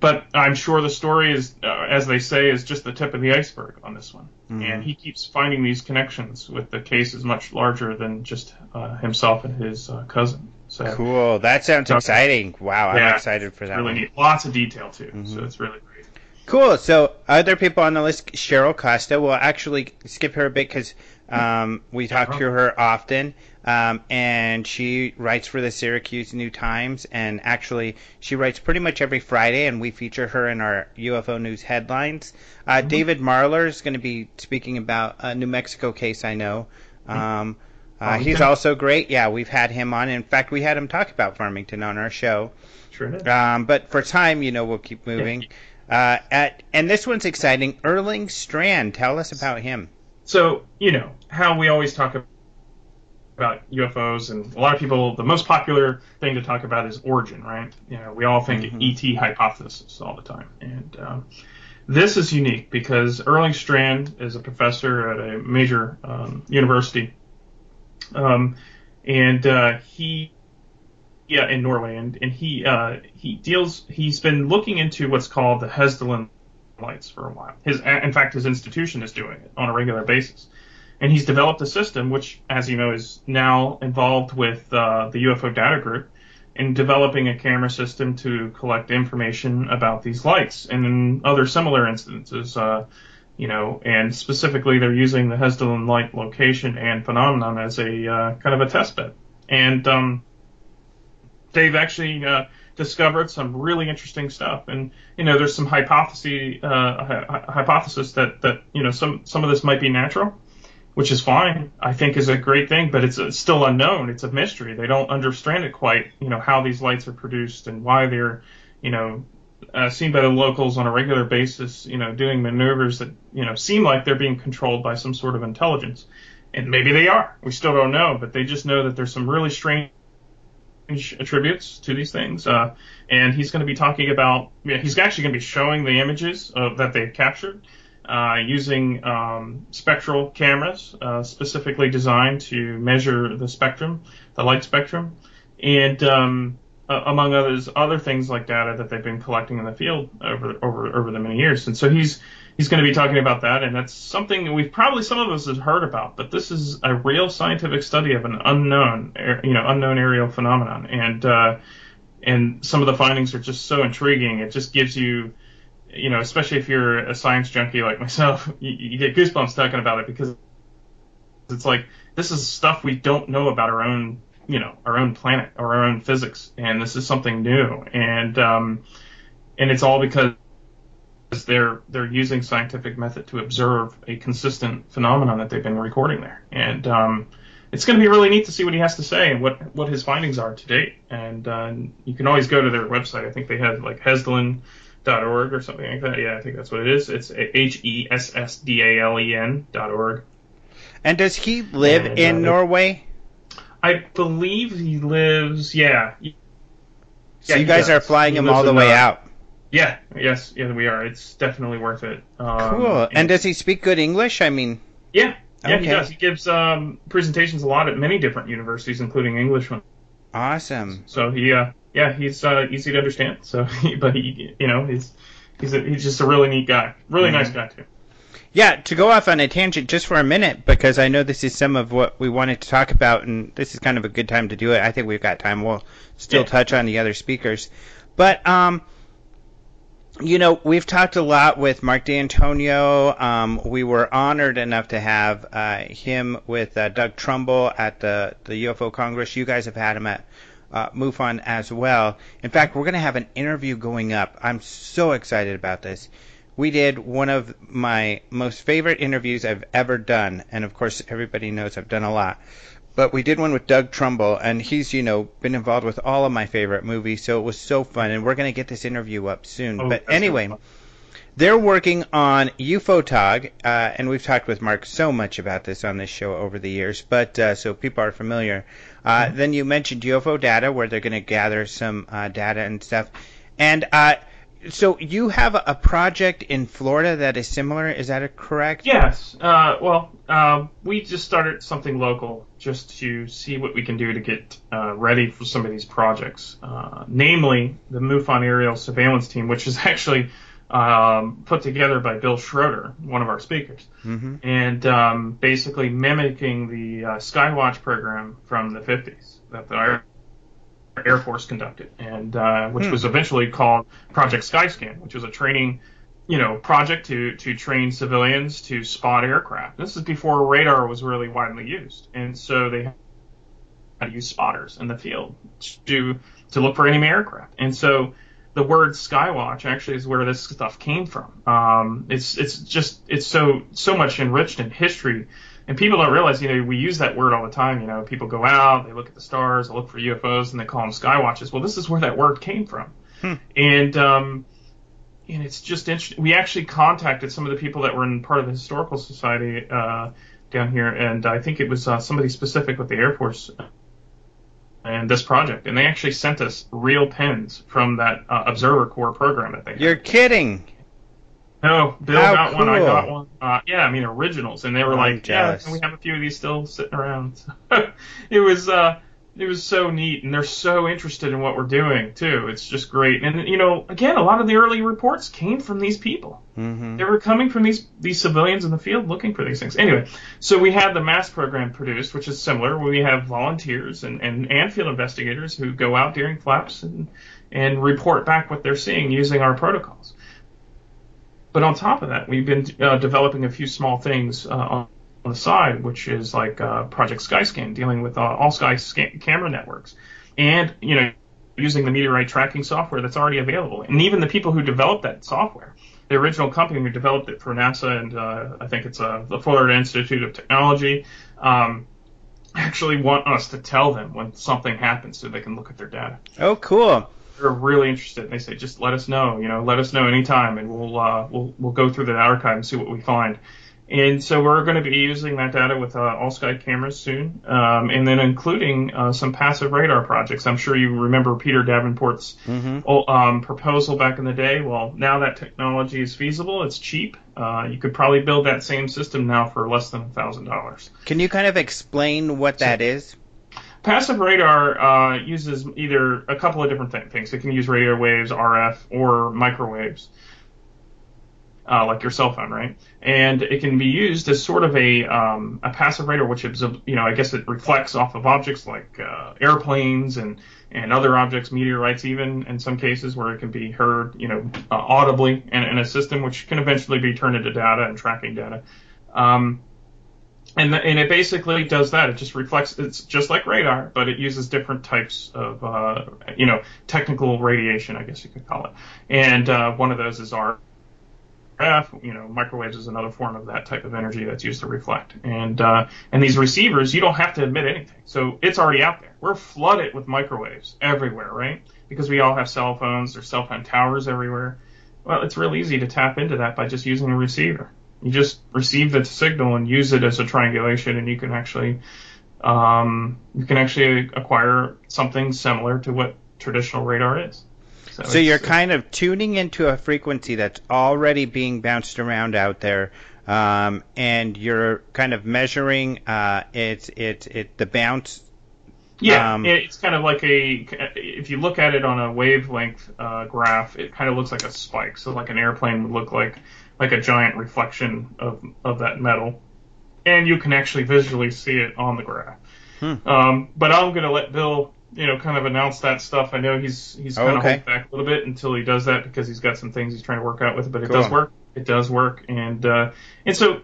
but I'm sure the story is, uh, as they say, is just the tip of the iceberg on this one. Mm-hmm. And he keeps finding these connections with the cases much larger than just uh, himself and his uh, cousin. So cool. That sounds exciting. Wow, yeah, I'm excited for that. Really one. neat. Lots of detail too. Mm-hmm. So it's really great. Cool. So other people on the list, Cheryl Costa. We'll actually skip her a bit because um, we talk to her often. Um, and she writes for the Syracuse New Times, and actually she writes pretty much every Friday, and we feature her in our UFO news headlines. Uh, mm-hmm. David Marler is going to be speaking about a New Mexico case I know. Mm-hmm. Um, uh, he's also great. Yeah, we've had him on. In fact, we had him talk about Farmington on our show. Sure. Um, but for time, you know, we'll keep moving. Uh, at and this one's exciting. Erling Strand, tell us about him. So you know how we always talk about UFOs, and a lot of people, the most popular thing to talk about is origin, right? You know, we all think mm-hmm. ET hypothesis all the time, and um, this is unique because Erling Strand is a professor at a major um, university, um, and uh, he, yeah, in Norway, and and he uh, he deals, he's been looking into what's called the Hessdalen lights for a while. His, in fact, his institution is doing it on a regular basis and he's developed a system which, as you know, is now involved with uh, the UFO Data Group in developing a camera system to collect information about these lights and other similar instances. Uh, you know, and specifically they're using the Hessdalen light location and phenomenon as a uh, kind of a test bed. And um, they've actually uh, discovered some really interesting stuff. And you know, there's some hypothesis uh, hypothesis that that you know some some of this might be natural which is fine. I think is a great thing, but it's, it's still unknown. It's a mystery. They don't understand it quite. You know how these lights are produced and why they're, you know, uh, seen by the locals on a regular basis. You know, doing maneuvers that you know seem like they're being controlled by some sort of intelligence, and maybe they are. We still don't know, but they just know that there's some really strange attributes to these things. Uh, and he's going to be talking about. He's actually going to be showing the images of, that they've captured uh, using um, spectral cameras uh, specifically designed to measure the spectrum, the light spectrum, and um, among others, other things like data that they've been collecting in the field over over over the many years. And so he's he's going to be talking about that, and that's something we've probably some of us have heard about, but this is a real scientific study of an unknown, you know, unknown aerial phenomenon, and uh, and some of the findings are just so intriguing. It just gives you you know, especially if you're a science junkie like myself, you, you get goosebumps talking about it because it's like this is stuff we don't know about our own, you know, our own planet or our own physics, and this is something new, and um, and it's all because they're they're using scientific method to observe a consistent phenomenon that they've been recording there, and um, it's going to be really neat to see what he has to say and what what his findings are to date. And uh, you can always go to their website. I think they have like Hessdalen.org or something like that. Yeah, I think that's what it is. It's H E S S D A L E N dot org. And does he live And, in uh, Norway? I believe he lives. Yeah. So Yeah, you guys does. are flying He him all the way uh, out. Yeah. Yes. Yeah, we are. It's definitely worth it. Um, Cool. And does he speak good English? I mean, yeah. Yeah, Okay. he does. He gives um, presentations a lot at many different universities, including English ones. awesome. So he, uh, yeah, he's uh, easy to understand. So, but he, you know, he's he's a, he's just a really neat guy, really Mm-hmm. nice guy too. Yeah, to go off on a tangent just for a minute, because I know this is some of what we wanted to talk about, and this is kind of a good time to do it. I think we've got time. We'll still Yeah. touch on the other speakers. But, um, you know, we've talked a lot with Mark D'Antonio. Um, we were honored enough to have uh, him with uh, Doug Trumbull at the, the UFO Congress. You guys have had him at uh, MUFON as well. In fact, we're going to have an interview going up. I'm so excited about this we did one of my most favorite interviews I've ever done, and of course everybody knows I've done a lot. But we did one with Doug Trumbull, and he's you know been involved with all of my favorite movies, so it was so fun. And we're gonna get this interview up soon. Oh, but anyway, they're working on UFOTOG, uh, and we've talked with Mark so much about this on this show over the years, but uh, so people are familiar. Uh, Mm-hmm. Then you mentioned UFO data, where they're going to gather some uh, data and stuff. And uh, so you have a, project in Florida that is similar. Is that correct? Yes. Uh, well, uh, we just started something local just to see what we can do to get uh, ready for some of these projects. Uh, namely, the MUFON aerial surveillance team, which is actually um, put together by Bill Schroeder, one of our speakers, Mm-hmm. and um, basically mimicking the uh, Skywatch program from the 50s that the Air, Force conducted, and uh, which Hmm. was eventually called Project Skyscan, which was a training you know, project to to train civilians to spot aircraft. This is before radar was really widely used, and so they had to use spotters in the field to to look for enemy aircraft. And so the word Skywatch actually is where this stuff came from. Um, it's it's just it's so so much enriched in history. And people don't realize, you know, we use that word all the time. You know, people go out, they look at the stars, they look for UFOs, and they call them skywatches. Well, this is where that word came from. Hmm. And um, and it's just interesting. We actually contacted some of the people that were in part of the historical society uh, down here, and I think it was uh, somebody specific with the Air Force and this project, and they actually sent us real pins from that uh, Observer Corps program that they. You're kidding. No, Bill How got one, I got one. Uh, yeah, I mean originals, and they were I'm like, yeah, jealous. and we have a few of these still sitting around. it was uh, it was so neat, and they're so interested in what we're doing too. It's just great, and you know, again, a lot of the early reports came from these people. Mm-hmm. They were coming from these these civilians in the field looking for these things. Anyway, so we had the mass program produced, which is similar. We have volunteers and, and, and field investigators who go out during flaps and and report back what they're seeing using our protocols. But on top of that, we've been uh, developing a few small things uh, on, on the side, which is like uh, Project Skyscan, dealing with uh, all sky scan- camera networks, and you know using the meteorite tracking software that's already available. And even the people who developed that software, the original company who developed it for NASA and uh, I think it's uh, the Florida Institute of Technology, um, actually want us to tell them when something happens so they can look at their data. Oh, cool. They're really interested. and They say, just let us know, you know, let us know anytime, and we'll uh, we'll we'll go through the archive and see what we find. And so we're going to be using that data with uh, all sky cameras soon, um, and then including uh, some passive radar projects. I'm sure you remember Peter Davenport's Mm-hmm. um, proposal back in the day. Well, now that technology is feasible, it's cheap. Uh, you could probably build that same system now for less than a thousand dollars. Can you kind of explain what that is? Passive radar uh, uses either a couple of different th- things. It can use radio waves, RF, or microwaves, uh, like your cell phone, right? And it can be used as sort of a um, a passive radar, which absor- you know I guess it reflects off of objects like uh, airplanes and and other objects, meteorites, even in some cases where it can be heard, you know, uh, audibly in, in a system, which can eventually be turned into data and tracking data. Um, and and it basically does that. It just reflects. It's just like radar, but it uses different types of uh, you know technical radiation, I guess you could call it. And uh, one of those is RF. You know, microwaves is another form of that type of energy that's used to reflect. And uh, and these receivers, you don't have to admit anything, so it's already out there. We're flooded with microwaves everywhere, right? Because we all have cell phones. There's cell phone towers everywhere. Well, it's real easy to tap into that by just using a receiver you just receive the signal and use it as a triangulation, and you can actually um, you can actually acquire something similar to what traditional radar is. So, so you're kind of tuning into a frequency that's already being bounced around out there, um, and you're kind of measuring uh, it, it, it, the bounce. Yeah, um, it's kind of like a. If you look at it on a wavelength uh, graph, it kind of looks like a spike. So like an airplane would look like like a giant reflection of of that metal, and you can actually visually see it on the graph. Hmm. Um, but I'm going to let Bill, you know, kind of announce that stuff. I know he's he's kind oh, okay. of holding back a little bit until he does that because he's got some things he's trying to work out with it. But it cool. does work. It does work, and uh, and so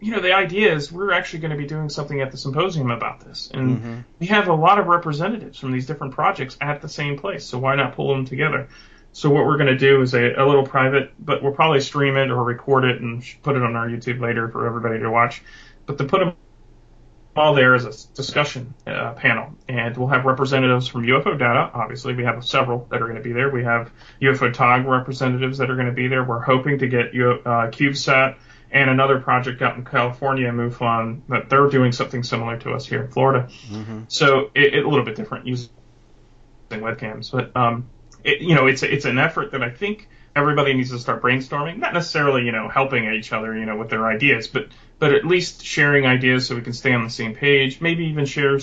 you know, the idea is we're actually going to be doing something at the symposium about this. And mm-hmm. we have a lot of representatives from these different projects at the same place. So why not pull them together? So what we're going to do is a, a little private, but we'll probably stream it or record it and put it on our YouTube later for everybody to watch. But to put them all there is a discussion uh, panel, and we'll have representatives from UFO Data. Obviously, we have several that are going to be there. We have UFO TOG representatives that are going to be there. We're hoping to get uh, CubeSat and another project out in California, MUFON, but they're doing something similar to us here in Florida. Mm-hmm. So it, it, a little bit different using webcams, but um, it, you know, it's it's an effort that I think everybody needs to start brainstorming. Not necessarily, you know, helping each other, you know, with their ideas, but but at least sharing ideas so we can stay on the same page. Maybe even share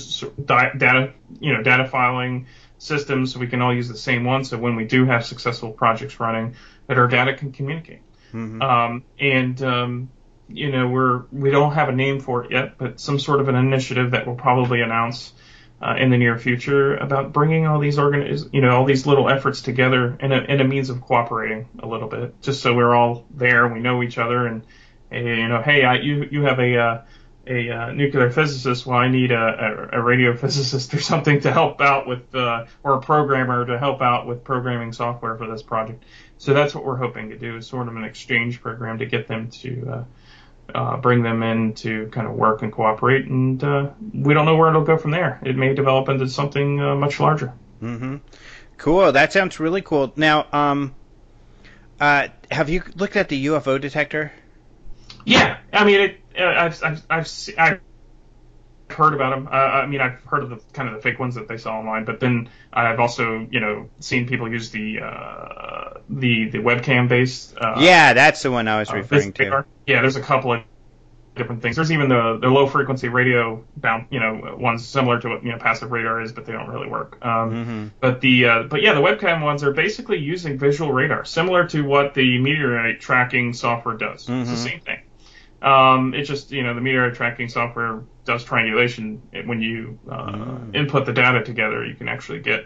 data, you know, data filing systems so we can all use the same one. So when we do have successful projects running, that our data can communicate. Mm-hmm. Um, and um, you know, we're we don't have a name for it yet, but some sort of an initiative that we'll probably announce uh, in the near future about bringing all these organiz- you know, all these little efforts together in a, in a means of cooperating a little bit, just so we're all there, we know each other, and, and you know, hey, I, you you have a uh, a uh, nuclear physicist, well, I need a, a, a radio physicist or something to help out with, uh, or a programmer to help out with programming software for this project. So that's what we're hoping to do, is sort of an exchange program to get them to uh, bring them in to kind of work and cooperate, and uh, we don't know where it'll go from there. It may develop into something uh, much larger. Mm-hmm. Cool. That sounds really cool. Now, um, uh, have you looked at the UFO detector? Yeah, I mean, it, uh, I've, I've, I've, I've heard about them. Uh, I mean, I've heard of the kind of the fake ones that they sell online, but then I've also, you know, seen people use the uh, the the webcam based. Uh, yeah, that's the one I was uh, referring to. Yeah, there's a couple of different things. There's even the the low frequency radio bound, you know, ones similar to what you know passive radar is, but they don't really work. Um, mm-hmm. But the uh, but yeah, the webcam ones are basically using visual radar, similar to what the meteorite tracking software does. Mm-hmm. It's the mm-hmm. same thing. Um, it's just you know the meteorite tracking software does triangulation. When you uh, mm. input the data together, you can actually get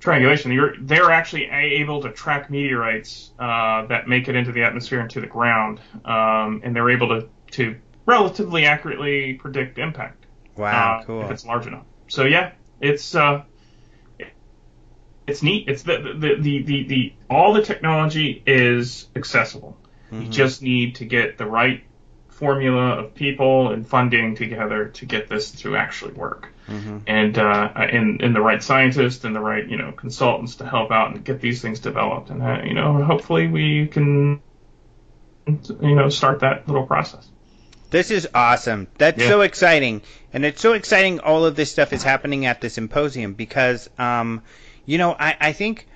triangulation. You're, they're actually able to track meteorites uh, that make it into the atmosphere and to the ground, um, and they're able to to relatively accurately predict impact. Wow, uh, cool. If it's large enough. So yeah, it's uh, it's neat. It's the the, the the the all the technology is accessible. Mm-hmm. You just need to get the right formula of people and funding together to get this to actually work. Mm-hmm. And, uh, and, and the right scientists and the right, you know, consultants to help out and get these things developed. And, uh, you know, hopefully we can, you know, start that little process. This is awesome. That's yeah. so exciting. And it's so exciting all of this stuff is happening at the symposium because, um, you know, I, I think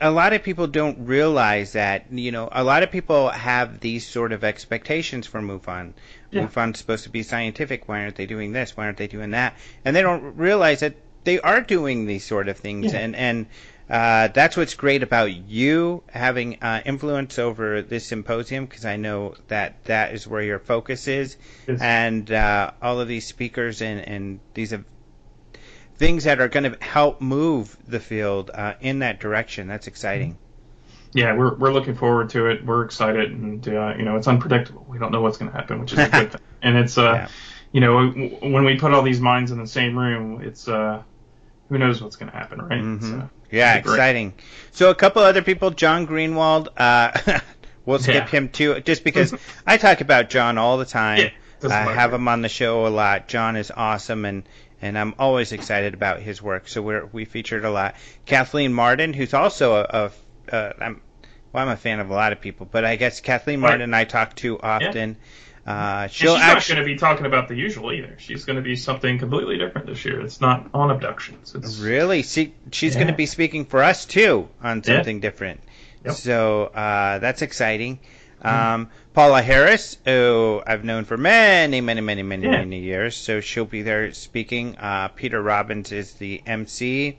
a lot of people don't realize that you know a lot of people have these sort of expectations for MUFON. Yeah. MUFON's supposed to be scientific. Why aren't they doing this? Why aren't they doing that? And they don't realize that they are doing these sort of things. Yeah. And and uh, that's what's great about you having uh, influence over this symposium because I know that that is where your focus is, yes. and uh, all of these speakers and and these things that are going to help move the field uh, in that direction. That's exciting. yeah, we're we're looking forward to it. We're excited, and uh, you know, it's unpredictable. We don't know what's going to happen, which is a good thing. And it's uh, yeah. you know, when we put all these minds in the same room, it's uh, who knows what's going to happen, right? Mm-hmm. So, yeah, exciting. So a couple other people, John Greenewald. Uh, we'll skip yeah. him too, just because I talk about John all the time. Yeah, I have him on the show a lot. John is awesome, and and I'm always excited about his work. So we're we featured a lot. Kathleen Marden, who's also a, I'm well, I'm a fan of a lot of people, but I guess Kathleen Marden and I talk to often. Yeah. Uh, she'll she's actually, not going to be talking about the usual either. She's going to be something completely different this year. It's not on abductions. It's, really? See, she's yeah. going to be speaking for us too on something yeah. different. Yep. So uh, that's exciting. Mm-hmm. Um, Paula Harris, who I've known for many, many, many, many, yeah. many years, so she'll be there speaking. Uh, Peter Robbins is the MC.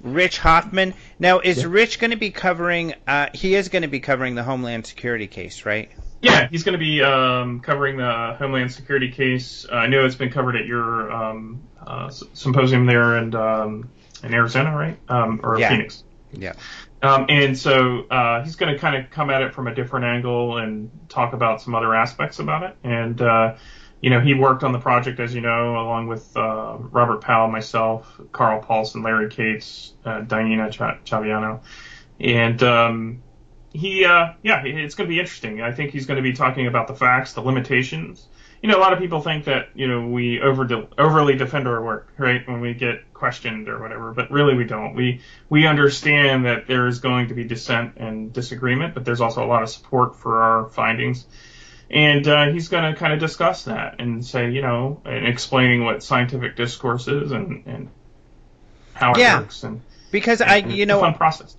Rich Hoffman. Now, is yeah. Rich going to be covering? Uh, he is going to be covering the Homeland Security case, right? Yeah, he's going to be um, covering the Homeland Security case. Uh, I know it's been covered at your um, uh, symposium there in, um, in Arizona, right? Um, or yeah. Phoenix. Yeah. Um, and so uh, he's going to kind of come at it from a different angle and talk about some other aspects about it. And uh, you know, he worked on the project, as you know, along with uh, Robert Powell, myself, Carl Paulson, Larry Cates, uh, Diana Ch- Chaviano, and um, he, uh, yeah, it's going to be interesting. I think he's going to be talking about the facts, the limitations. You know, a lot of people think that you know we over de- overly defend our work, right, when we get questioned or whatever, but really we don't. We we understand that there is going to be dissent and disagreement, but there's also a lot of support for our findings. And uh, he's going to kind of discuss that and say, you know, and explaining what scientific discourse is and, and how it yeah, works. And because and, I, you know, fun process.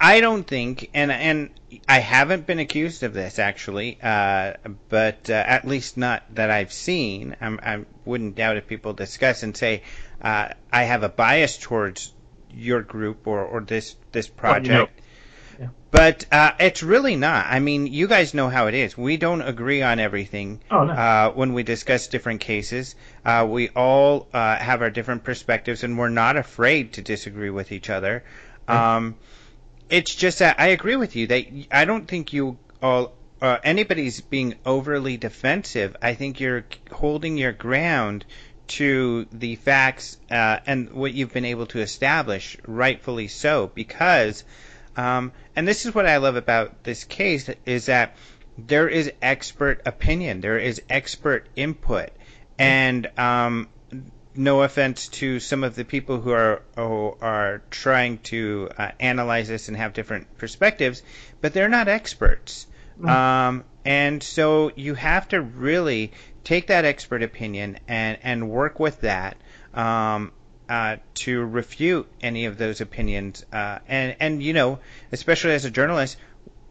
I don't think, and and I haven't been accused of this actually, uh, but uh, at least not that I've seen. I'm, I would not doubt if people discuss and say uh, I have a bias towards your group or, or this this project. Oh, no. yeah. But uh, it's really not. I mean, you guys know how it is. We don't agree on everything oh, no. uh, when we discuss different cases. Uh, we all uh, have our different perspectives, and we're not afraid to disagree with each other. Um, it's just that I agree with you that I don't think you all uh, anybody's being overly defensive. I think you're holding your ground to the facts uh, and what you've been able to establish, rightfully so, because, um, and this is what I love about this case is that there is expert opinion, there is expert input, and um, no offense to some of the people who are who are trying to uh, analyze this and have different perspectives, but they're not experts. Mm-hmm. Um, and so you have to really take that expert opinion and and work with that um, uh, to refute any of those opinions. Uh, and and you know, especially as a journalist,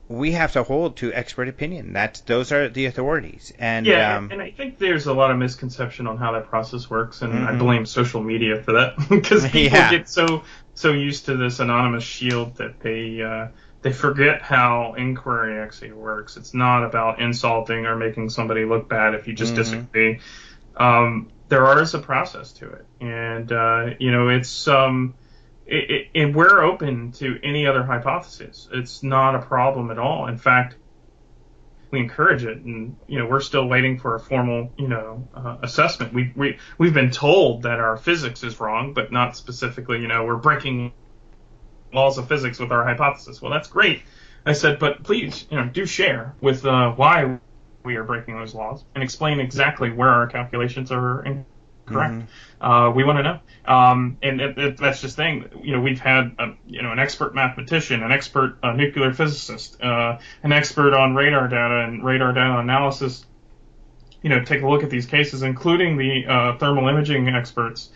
we have to hold to expert opinion. That's those are the authorities. And yeah, um, and I think there's a lot of misconception on how that process works, and mm-hmm. I blame social media for that because people yeah. get so so used to this anonymous shield that they uh, they forget how inquiry actually works. It's not about insulting or making somebody look bad if you just mm-hmm. disagree. Um, there is a process to it, and uh, you know it's um it, it, we're open to any other hypothesis. It's not a problem at all. In fact, we encourage it, and you know we're still waiting for a formal you know uh, assessment. We we we've been told that our physics is wrong, but not specifically. You know we're breaking laws of physics with our hypothesis. Well, that's great. I said, but please, you know, do share with uh, why we are breaking those laws and explain exactly where our calculations are correct. Mm-hmm. Uh, we want to know. Um, and it, it, that's just thing. You know, we've had a, you know an expert mathematician, an expert uh, nuclear physicist, uh, an expert on radar data and radar data analysis. You know, take a look at these cases, including the uh, thermal imaging experts.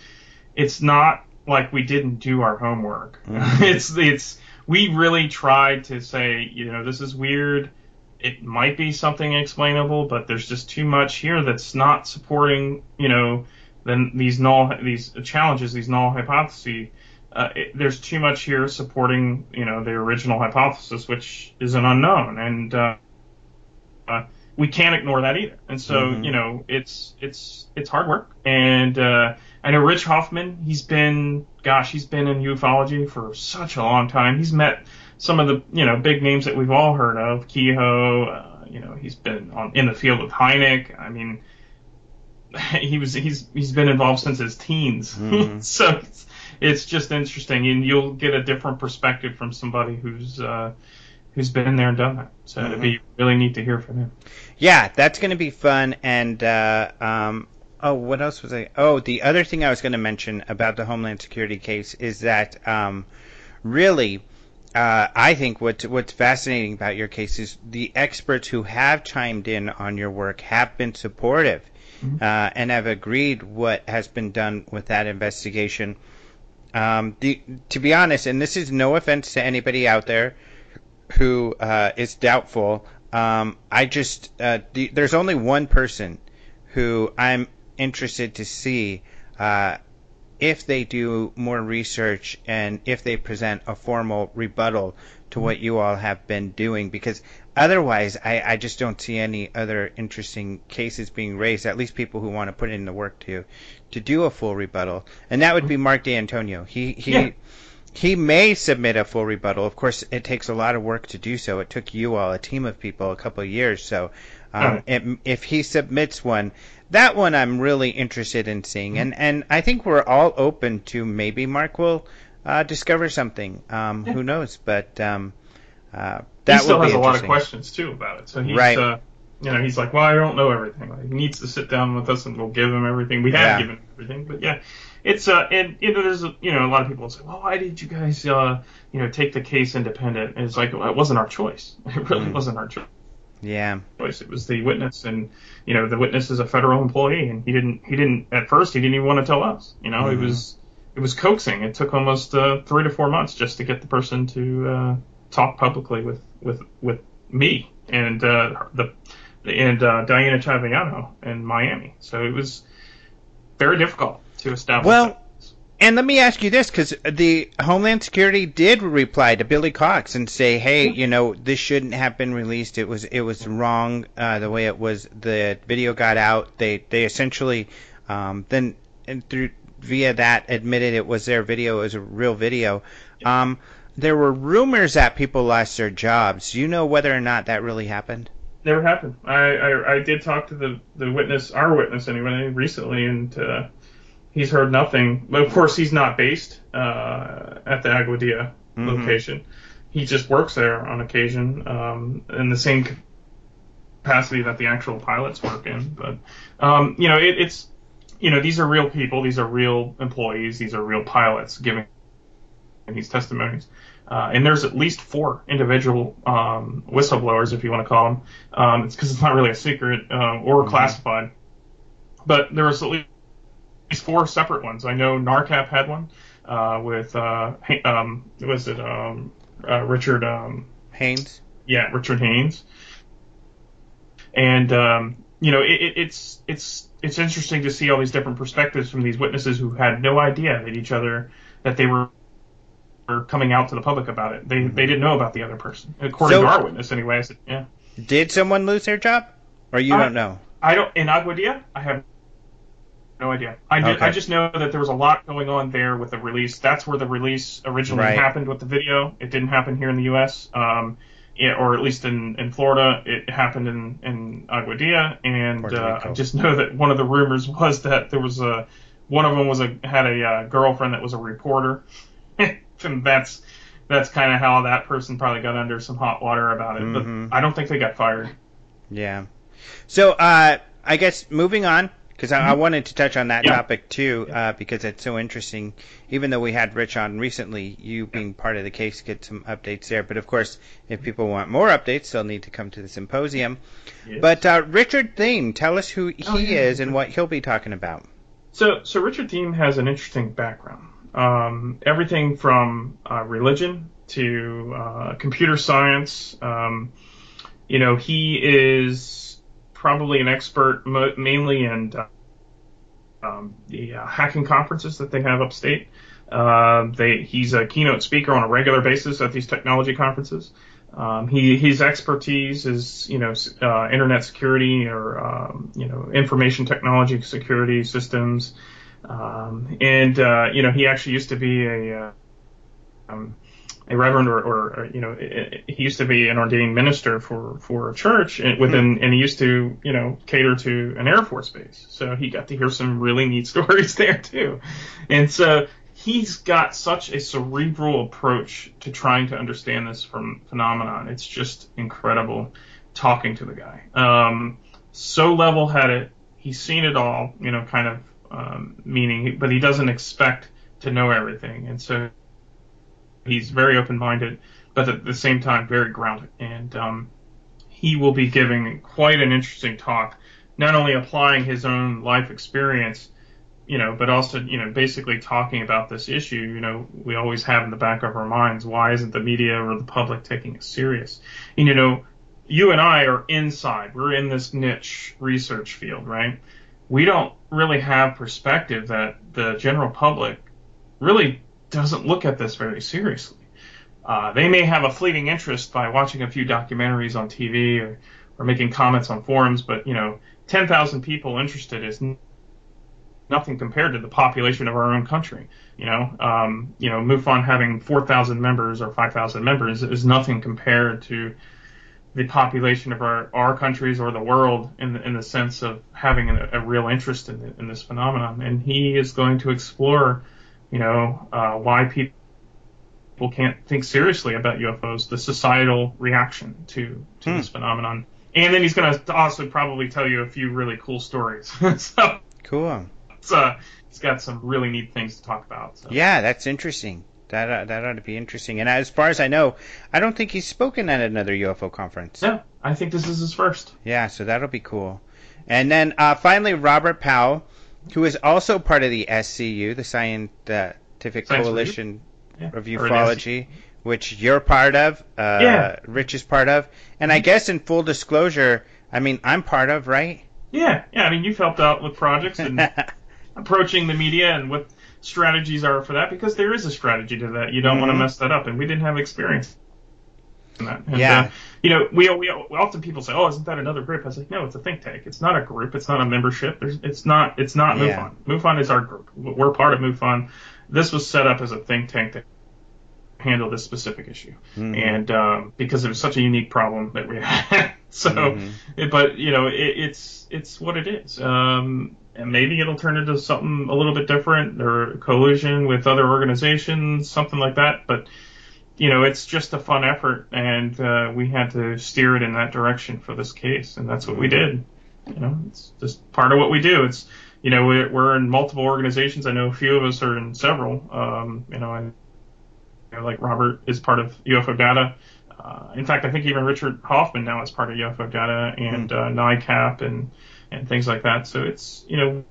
It's not like we didn't do our homework. Mm-hmm. it's it's we really tried to say, you know, this is weird. It might be something explainable, but there's just too much here that's not supporting, you know, then these null these challenges, these null hypotheses, uh, it, there's too much here supporting you know the original hypothesis, which is an unknown, and uh, uh, we can't ignore that either. And so mm-hmm. you know it's it's it's hard work, and uh, I know Rich Hoffman. He's been gosh, he's been in ufology for such a long time. He's met some of the you know big names that we've all heard of, Keyhoe. Uh, you know, he's been on in the field with Hynek. I mean, he was he's he's been involved since his teens. Mm-hmm. so it's, it's, just interesting, and you'll get a different perspective from somebody who's uh, who's been there and done that. So mm-hmm. it'd be really neat to hear from him. Yeah, that's going to be fun. And uh, um, oh, what else was I? Oh, the other thing I was going to mention about the Homeland Security case is that um, really. Uh, I think what, what's fascinating about your case is the experts who have chimed in on your work have been supportive mm-hmm. uh, and have agreed what has been done with that investigation. Um, the, to be honest, and this is no offense to anybody out there who uh, is doubtful, um, I just uh, the, there's only one person who I'm interested to see uh, if they do more research and if they present a formal rebuttal to what you all have been doing because otherwise I, I just don't see any other interesting cases being raised at least people who want to put in the work to to do a full rebuttal. And that would be Mark D'Antonio. He he yeah. he may submit a full rebuttal. Of course it takes a lot of work to do so. It took you all a team of people a couple of years. So um, it, if he submits one that one I'm really interested in seeing. And and I think we're all open to maybe Mark will uh, discover something. Um, yeah. Who knows? But um, uh, that he still has a lot of questions too about it. So he's, right. uh, you know, he's like, well, I don't know everything. Like, he needs to sit down with us, and we'll give him everything. We have yeah. given everything, but yeah, it's uh, and you know, there's you know, a lot of people say, well, why did you guys, uh, you know, take the case independent? And it's like, well, it wasn't our choice. It really mm. wasn't our choice. Yeah. It was the witness, and you know, the witness is a federal employee, and he didn't, he didn't at first, he didn't even want to tell us. You know, mm-hmm. it was it was coaxing. It took almost uh, three to four months just to get the person to uh, talk publicly with with with me and uh, the and uh, Diana Chaviano in Miami. So it was very difficult to establish. Well. That. And let me ask you this, because the Homeland Security did reply to Billy Cox and say, "Hey, you know, this shouldn't have been released. It was it was wrong uh, the way it was. The video got out. They they essentially um, then and through via that admitted it was their video, it was a real video. Um, there were rumors that people lost their jobs. Do you know whether or not that really happened? Never happened. I, I, I did talk to the, the witness, our witness anyway, recently, and uh, he's heard nothing. But of course, he's not based uh, at the Aguadilla mm-hmm. location. He just works there on occasion um, in the same capacity that the actual pilots work in. But um, you know, it, it's you know, these are real people. These are real employees. These are real pilots giving these testimonies. Uh, and there's at least four individual um, whistleblowers, if you want to call them. Um, it's because it's not really a secret uh, or mm-hmm. classified. But there was at least four separate ones. I know NARCAP had one uh, with uh, um, was it um, uh, Richard um, Haines? Yeah, Richard Haines. And um, you know, it, it's it's it's interesting to see all these different perspectives from these witnesses who had no idea that each other that they were coming out to the public about it. They mm-hmm. they didn't know about the other person, according so, to our witness anyway. Said, yeah. Did someone lose their job, or you I, don't know? I don't. In Aguadilla, I have no idea. I did, okay. I just know that there was a lot going on there with the release. That's where the release originally right. happened with the video. It didn't happen here in the U.S. Um, or at least in, in Florida, it happened in, in Aguadilla, and uh, I just know that one of the rumors was that there was a one of them was a had a uh, girlfriend that was a reporter, and that's that's kind of how that person probably got under some hot water about it. Mm-hmm. But I don't think they got fired. Yeah. So uh, I guess moving on because I, I, mm-hmm. wanted to touch on that yeah. topic too, uh, because it's so interesting. Even though we had Rich on recently, you being part of the case, get some updates there. But of course, if people want more updates, they'll need to come to the symposium. Yes. But uh, Richard Thieme, tell us who he oh, yeah. is and what he'll be talking about. So, so Richard Thieme has an interesting background. Um, everything from uh, religion to uh, computer science. Um, you know, he is probably an expert mo- mainly in uh, um, the uh, hacking conferences that they have upstate. Uh, they, he's a keynote speaker on a regular basis at these technology conferences. Um, he, his expertise is, you know, uh, internet security or, um, you know, information technology security systems. Um, and, uh, you know, he actually used to be a, uh, um, a reverend or, or, you know he used to be an ordained minister for for a church within mm-hmm. and he used to you know cater to an air force base. So he got to hear some really neat stories there too. And so he's got such a cerebral approach to trying to understand this from phenomenon. It's just incredible talking to the guy. Um, so level headed he's seen it all you know kind of um, meaning but he doesn't expect to know everything. And so He's very open-minded, but at the same time very grounded. And um, he will be giving quite an interesting talk, not only applying his own life experience, you know, but also, you know, basically talking about this issue. You know, we always have in the back of our minds, why isn't the media or the public taking it serious? And, you know, you and I are inside. We're in this niche research field, right? We don't really have perspective that the general public really doesn't look at this very seriously. Uh, they may have a fleeting interest by watching a few documentaries on TV or, or making comments on forums, but you know, 10,000 people interested is n- nothing compared to the population of our own country. You know, um, you know, MUFON having 4,000 members or 5,000 members is nothing compared to the population of our, our countries or the world in the, in the sense of having a, a real interest in, the, in this phenomenon. And he is going to explore you know, uh, why people can't think seriously about UFOs, the societal reaction to to hmm. this phenomenon. And then he's going to also probably tell you a few really cool stories. so cool. So he's got some really neat things to talk about. So. Yeah, that's interesting. That uh, that ought to be interesting. And as far as I know, I don't think he's spoken at another UFO conference. No, I think this is his first. Yeah, so that'll be cool. And then uh, finally, Robert Powell who is also part of the SCU, the Scientific Science Coalition yeah. of Ufology, which you're part of, uh, yeah. Rich is part of, and I guess in full disclosure, I mean I'm part of, right? Yeah, yeah. I mean you've helped out with projects and approaching the media and what strategies are for that because there is a strategy to that. You don't mm-hmm. want to mess that up, and we didn't have experience in that. and, yeah. Uh, you know, we, we often people say, "Oh, isn't that another group?" I was like, "No, it's a think tank. It's not a group. It's not a membership. There's, it's not. It's not yeah. MUFON. MUFON is our group. We're part of MUFON. This was set up as a think tank to handle this specific issue, mm-hmm. and um, because it was such a unique problem that we had. so, mm-hmm. it, but you know, it, it's it's what it is. Um, and maybe it'll turn into something a little bit different or collusion with other organizations, something like that. But you know, it's just a fun effort, and uh, we had to steer it in that direction for this case, and that's what we did. You know, it's just part of what we do. It's, you know, we're, we're in multiple organizations. I know a few of us are in several. Um, you know, I, you know, like Robert is part of UFO Data. Uh, in fact, I think even Richard Hoffman now is part of UFO Data and mm-hmm. uh, NICAP and and things like that. So it's, you know,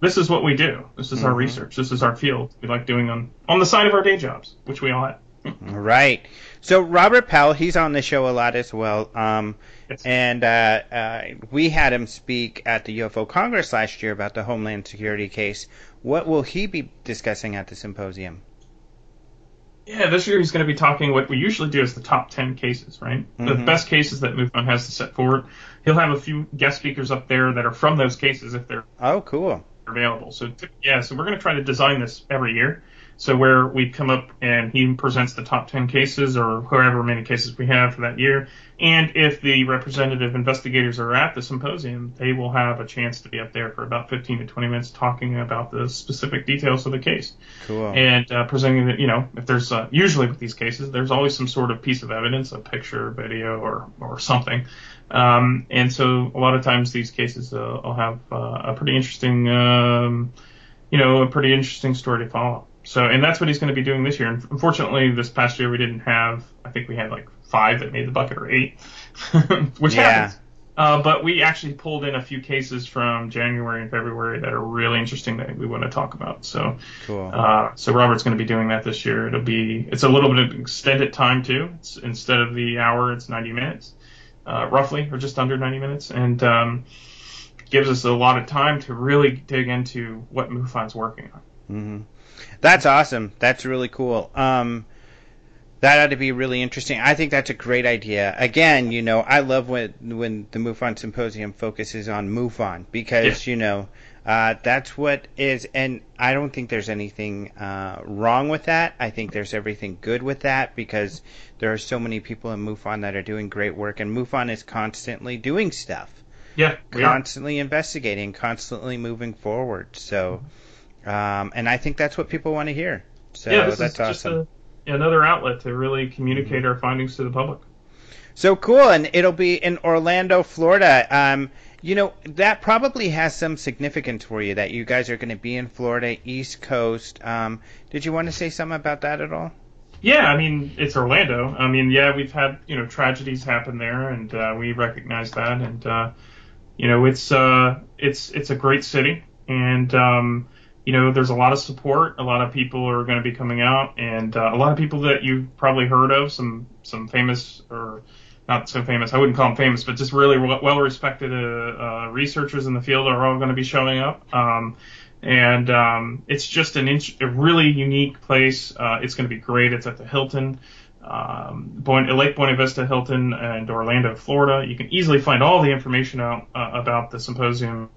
this is what we do. This is mm-hmm. our research. This is our field. We like doing on on the side of our day jobs, which we all have. right. So Robert Powell, he's on the show a lot as well. Um, yes. And uh, uh, we had him speak at the UFO Congress last year about the Homeland Security case. What will he be discussing at the symposium? Yeah, this year he's going to be talking what we usually do is the top 10 cases, right? Mm-hmm. The best cases that MUFON has to set forward. He'll have a few guest speakers up there that are from those cases if they're oh cool available. So yeah, so we're going to try to design this every year. So where we come up and he presents the top 10 cases or however many cases we have for that year. And if the representative investigators are at the symposium, they will have a chance to be up there for about 15 to 20 minutes talking about the specific details of the case. Cool. And uh, presenting that, you know, if there's uh, usually with these cases, there's always some sort of piece of evidence, a picture, video, or, or something um, and so a lot of times these cases uh, will have uh, a pretty interesting, um, you know, a pretty interesting story to follow. So, and that's what he's going to be doing this year. And unfortunately, this past year we didn't have. I think we had like five that made the bucket or eight, which yeah. happens. Uh, but we actually pulled in a few cases from January and February that are really interesting that we want to talk about. So, cool. uh, so Robert's going to be doing that this year. It'll be it's a little bit of extended time too. It's, instead of the hour, it's 90 minutes uh, roughly, or just under 90 minutes, and um, gives us a lot of time to really dig into what MUFON's working on. Mm-hmm. That's awesome. That's really cool. Um, that ought to be really interesting. I think that's a great idea. Again, you know, I love when when the MUFON Symposium focuses on MUFON because yeah. you know Uh, that's what is, and I don't think there's anything uh, wrong with that. I think there's everything good with that because there are so many people in MUFON that are doing great work, and MUFON is constantly doing stuff. Yeah, constantly are. investigating, constantly moving forward. So, um, and I think that's what people want to hear. So yeah, that's awesome. Just a, another outlet to really communicate mm-hmm. our findings to the public. So cool, and it'll be in Orlando, Florida. Um, you know, that probably has some significance for you that you guys are going to be in Florida, East Coast. Um, did you want to say something about that at all? Yeah, I mean, it's Orlando. I mean, yeah, we've had, you know, tragedies happen there, and uh, we recognize that. And, uh, you know, it's, uh, it's, it's a great city. And, um, you know, there's a lot of support. A lot of people are going to be coming out, and uh, a lot of people that you've probably heard of, some, some famous or not so famous. I wouldn't call them famous, but just really well respected uh, uh, researchers in the field are all going to be showing up. Um, and um, it's just an a really unique place. Uh, it's going to be great. It's at the Hilton, um, Lake Buena Vista Hilton, and Orlando, Florida. You can easily find all the information out uh, about the symposium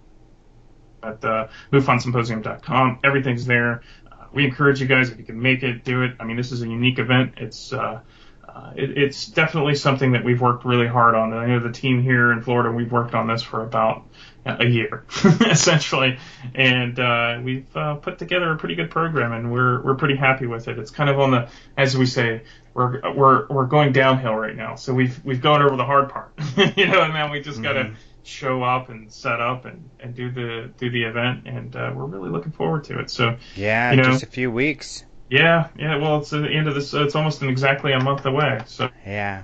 at uh, MUFONsymposium.com. Everything's there. Uh, we encourage you guys if you can make it, do it. I mean, this is a unique event. It's uh, uh, it, it's definitely something that we've worked really hard on. And I know the team here in Florida, we've worked on this for about a year, essentially, and uh, we've uh, put together a pretty good program, and we're we're pretty happy with it. It's kind of on the, as we say, we're we're we're going downhill right now. So we've we've gone over the hard part, you know, and now we just mm-hmm. got to show up and set up and, and do the do the event, and uh, we're really looking forward to it. So yeah, you know, just a few weeks. Yeah, yeah. Well, it's the end of this. It's almost an exactly a month away. So yeah.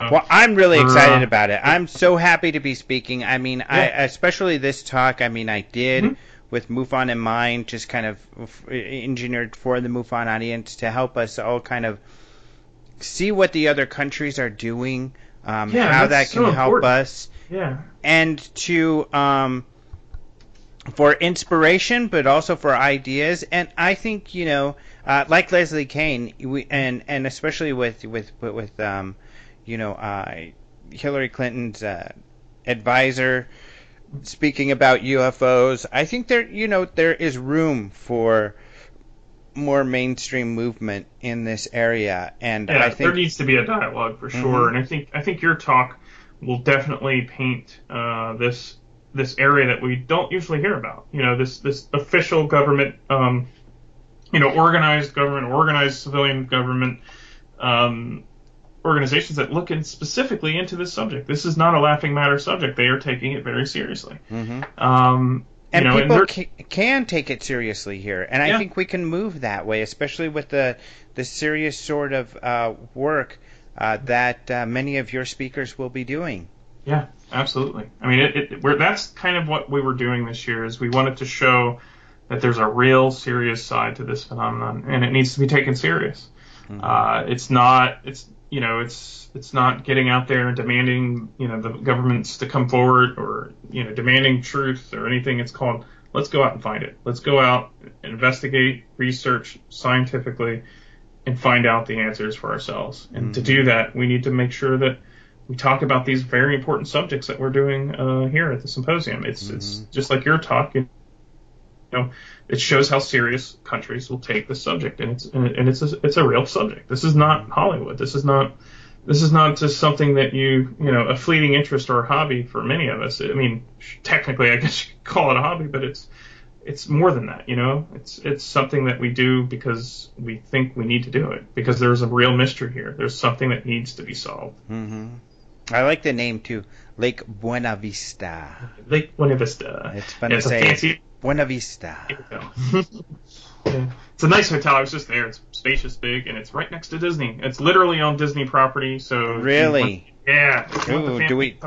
Uh, well, I'm really excited about it. I'm so happy to be speaking. I mean, yeah. I especially this talk. I mean, I did mm-hmm. with MUFON in mind, just kind of engineered for the MUFON audience to help us all kind of see what the other countries are doing, um, yeah, how that can so help important. us, yeah, and to um, for inspiration, but also for ideas. And I think you know uh, like Leslie Kean, we, and and especially with with with um, you know, uh, Hillary Clinton's uh, advisor speaking about UFOs. I think there, you know, there is room for more mainstream movement in this area, and yeah, I think there needs to be a dialogue for sure. Mm-hmm. And I think I think your talk will definitely paint uh, this this area that we don't usually hear about. You know, this this official government um, you know, organized government, organized civilian government um, organizations that look in specifically into this subject. This is not a laughing matter subject. They are taking it very seriously. Mm-hmm. Um, and know, people and ca- can take it seriously here, and I yeah. think we can move that way, especially with the the serious sort of uh, work uh, that uh, many of your speakers will be doing. Yeah, absolutely. I mean, it, it, that's kind of what we were doing this year. Is we wanted to show that there's a real serious side to this phenomenon, and it needs to be taken serious. Mm-hmm. Uh, it's not. It's you know. It's it's not getting out there and demanding you know the governments to come forward or you know demanding truth or anything. It's called let's go out and find it. Let's go out, and investigate, research scientifically, and find out the answers for ourselves. And mm-hmm. to do that, we need to make sure that we talk about these very important subjects that we're doing uh, here at the symposium. It's mm-hmm. it's just like your talk you know, it shows how serious countries will take the subject, and it's and it's a, it's a real subject. This is not Hollywood. This is not this is not just something that you you know a fleeting interest or a hobby for many of us. I mean, technically, I guess you could call it a hobby, but it's it's more than that. You know, it's it's something that we do because we think we need to do it because there's a real mystery here. There's something that needs to be solved. Mm-hmm. I like the name too, Lake Buena Vista. Lake Buena Vista. It's fun to say. Fancy, Buena Vista. yeah. It's a nice hotel. I was just there. It's spacious, big, and it's right next to Disney. It's literally on Disney property. So really, yeah. Ooh, do we?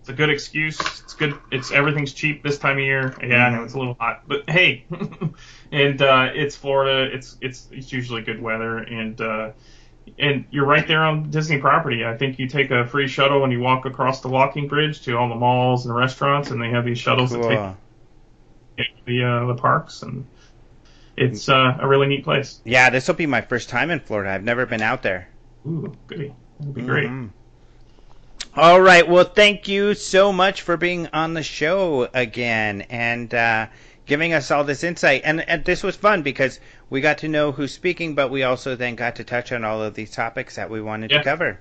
It's a good excuse. It's good. It's everything's cheap this time of year. Yeah. I know it's a little hot, but hey, and uh, it's Florida. It's it's it's usually good weather, and uh, and you're right there on Disney property. I think you take a free shuttle and you walk across the walking bridge to all the malls and restaurants, and they have these shuttles cool. that take the uh, the parks, and it's uh, a really neat place. Yeah, this will be my first time in Florida. I've never been out there. Ooh, goody. That'd be great. Mm-hmm. All right. Well, thank you so much for being on the show again and uh, giving us all this insight. And, and this was fun because we got to know who's speaking, but we also then got to touch on all of these topics that we wanted Yeah. to cover.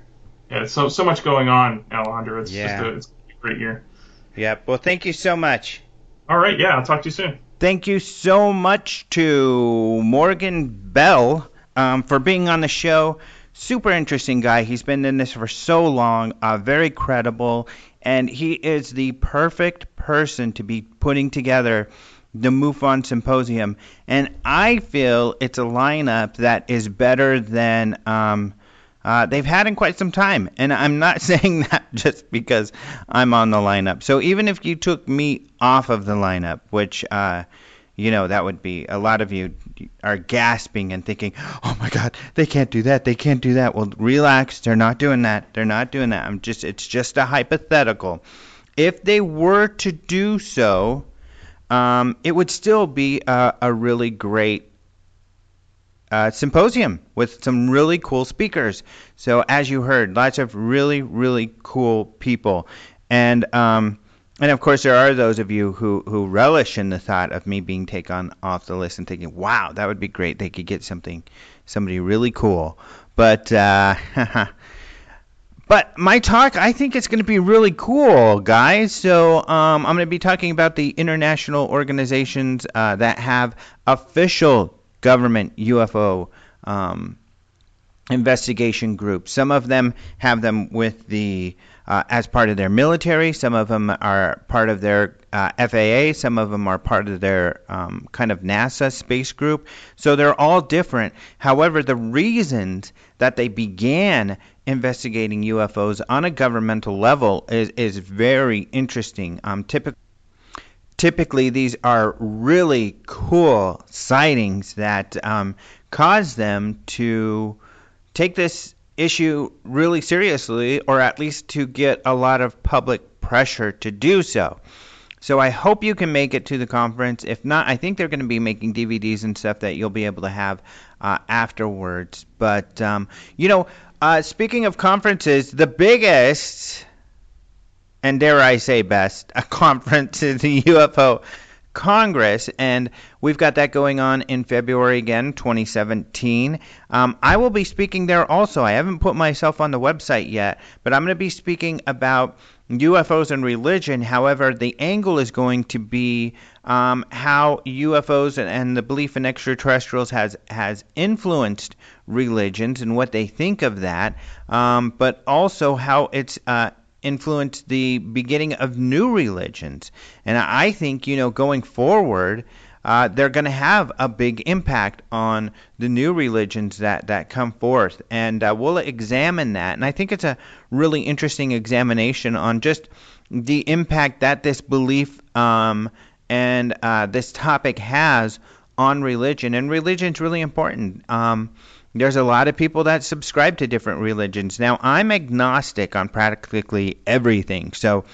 Yeah, so so much going on, Alejandro. It's Yeah. just a, it's a great year. Yep. Well, thank you so much. All right, yeah, I'll talk to you soon. Thank you so much to Morgan Beall um, for being on the show. Super interesting guy. He's been in this for so long, uh, very credible, and he is the perfect person to be putting together the MUFON Symposium. And I feel it's a lineup that is better than um, uh, they've had in quite some time. And I'm not saying that just because I'm on the lineup. So even if you took me off of the lineup, which, uh, you know, that would be a lot of you are gasping and thinking, oh my God, they can't do that. They can't do that. Well, relax. They're not doing that. They're not doing that. I'm just, it's just a hypothetical. If they were to do so, um, it would still be a, a really great uh, symposium with some really cool speakers. So as you heard, lots of really really cool people, and um, and of course there are those of you who who relish in the thought of me being taken off the list and thinking, wow, that would be great. They could get something somebody really cool, but. Uh, But my talk, I think it's going to be really cool, guys. So um, I'm going to be talking about the international organizations uh, that have official government UFO um, investigation groups. Some of them have them with the uh, as part of their military. Some of them are part of their uh, FAA. Some of them are part of their um, kind of NASA space group. So they're all different. However, the reasons that they began investigating UFOs on a governmental level is, is very interesting. Um, typically, typically these are really cool sightings that um, cause them to take this issue really seriously, or at least to get a lot of public pressure to do so. So I hope you can make it to the conference. If not, I think they're going to be making DVDs and stuff that you'll be able to have uh, afterwards. But um, you know, uh, speaking of conferences, the biggest and dare I say best, a conference is the UFO Congress, and we've got that going on in February again, 2017. Um, I will be speaking there also. I haven't put myself on the website yet, but I'm going to be speaking about UFOs and religion. However, the angle is going to be um, how UFOs and, and the belief in extraterrestrials has has influenced religions and what they think of that, um, but also how it's uh, influenced the beginning of new religions. And I think, you know, going forward, uh, they're going to have a big impact on the new religions that, that come forth. And uh, we'll examine that. And I think it's a really interesting examination on just the impact that this belief um, and uh, this topic has on religion. And religion's really important. Um, there's a lot of people that subscribe to different religions. Now, I'm agnostic on practically everything, so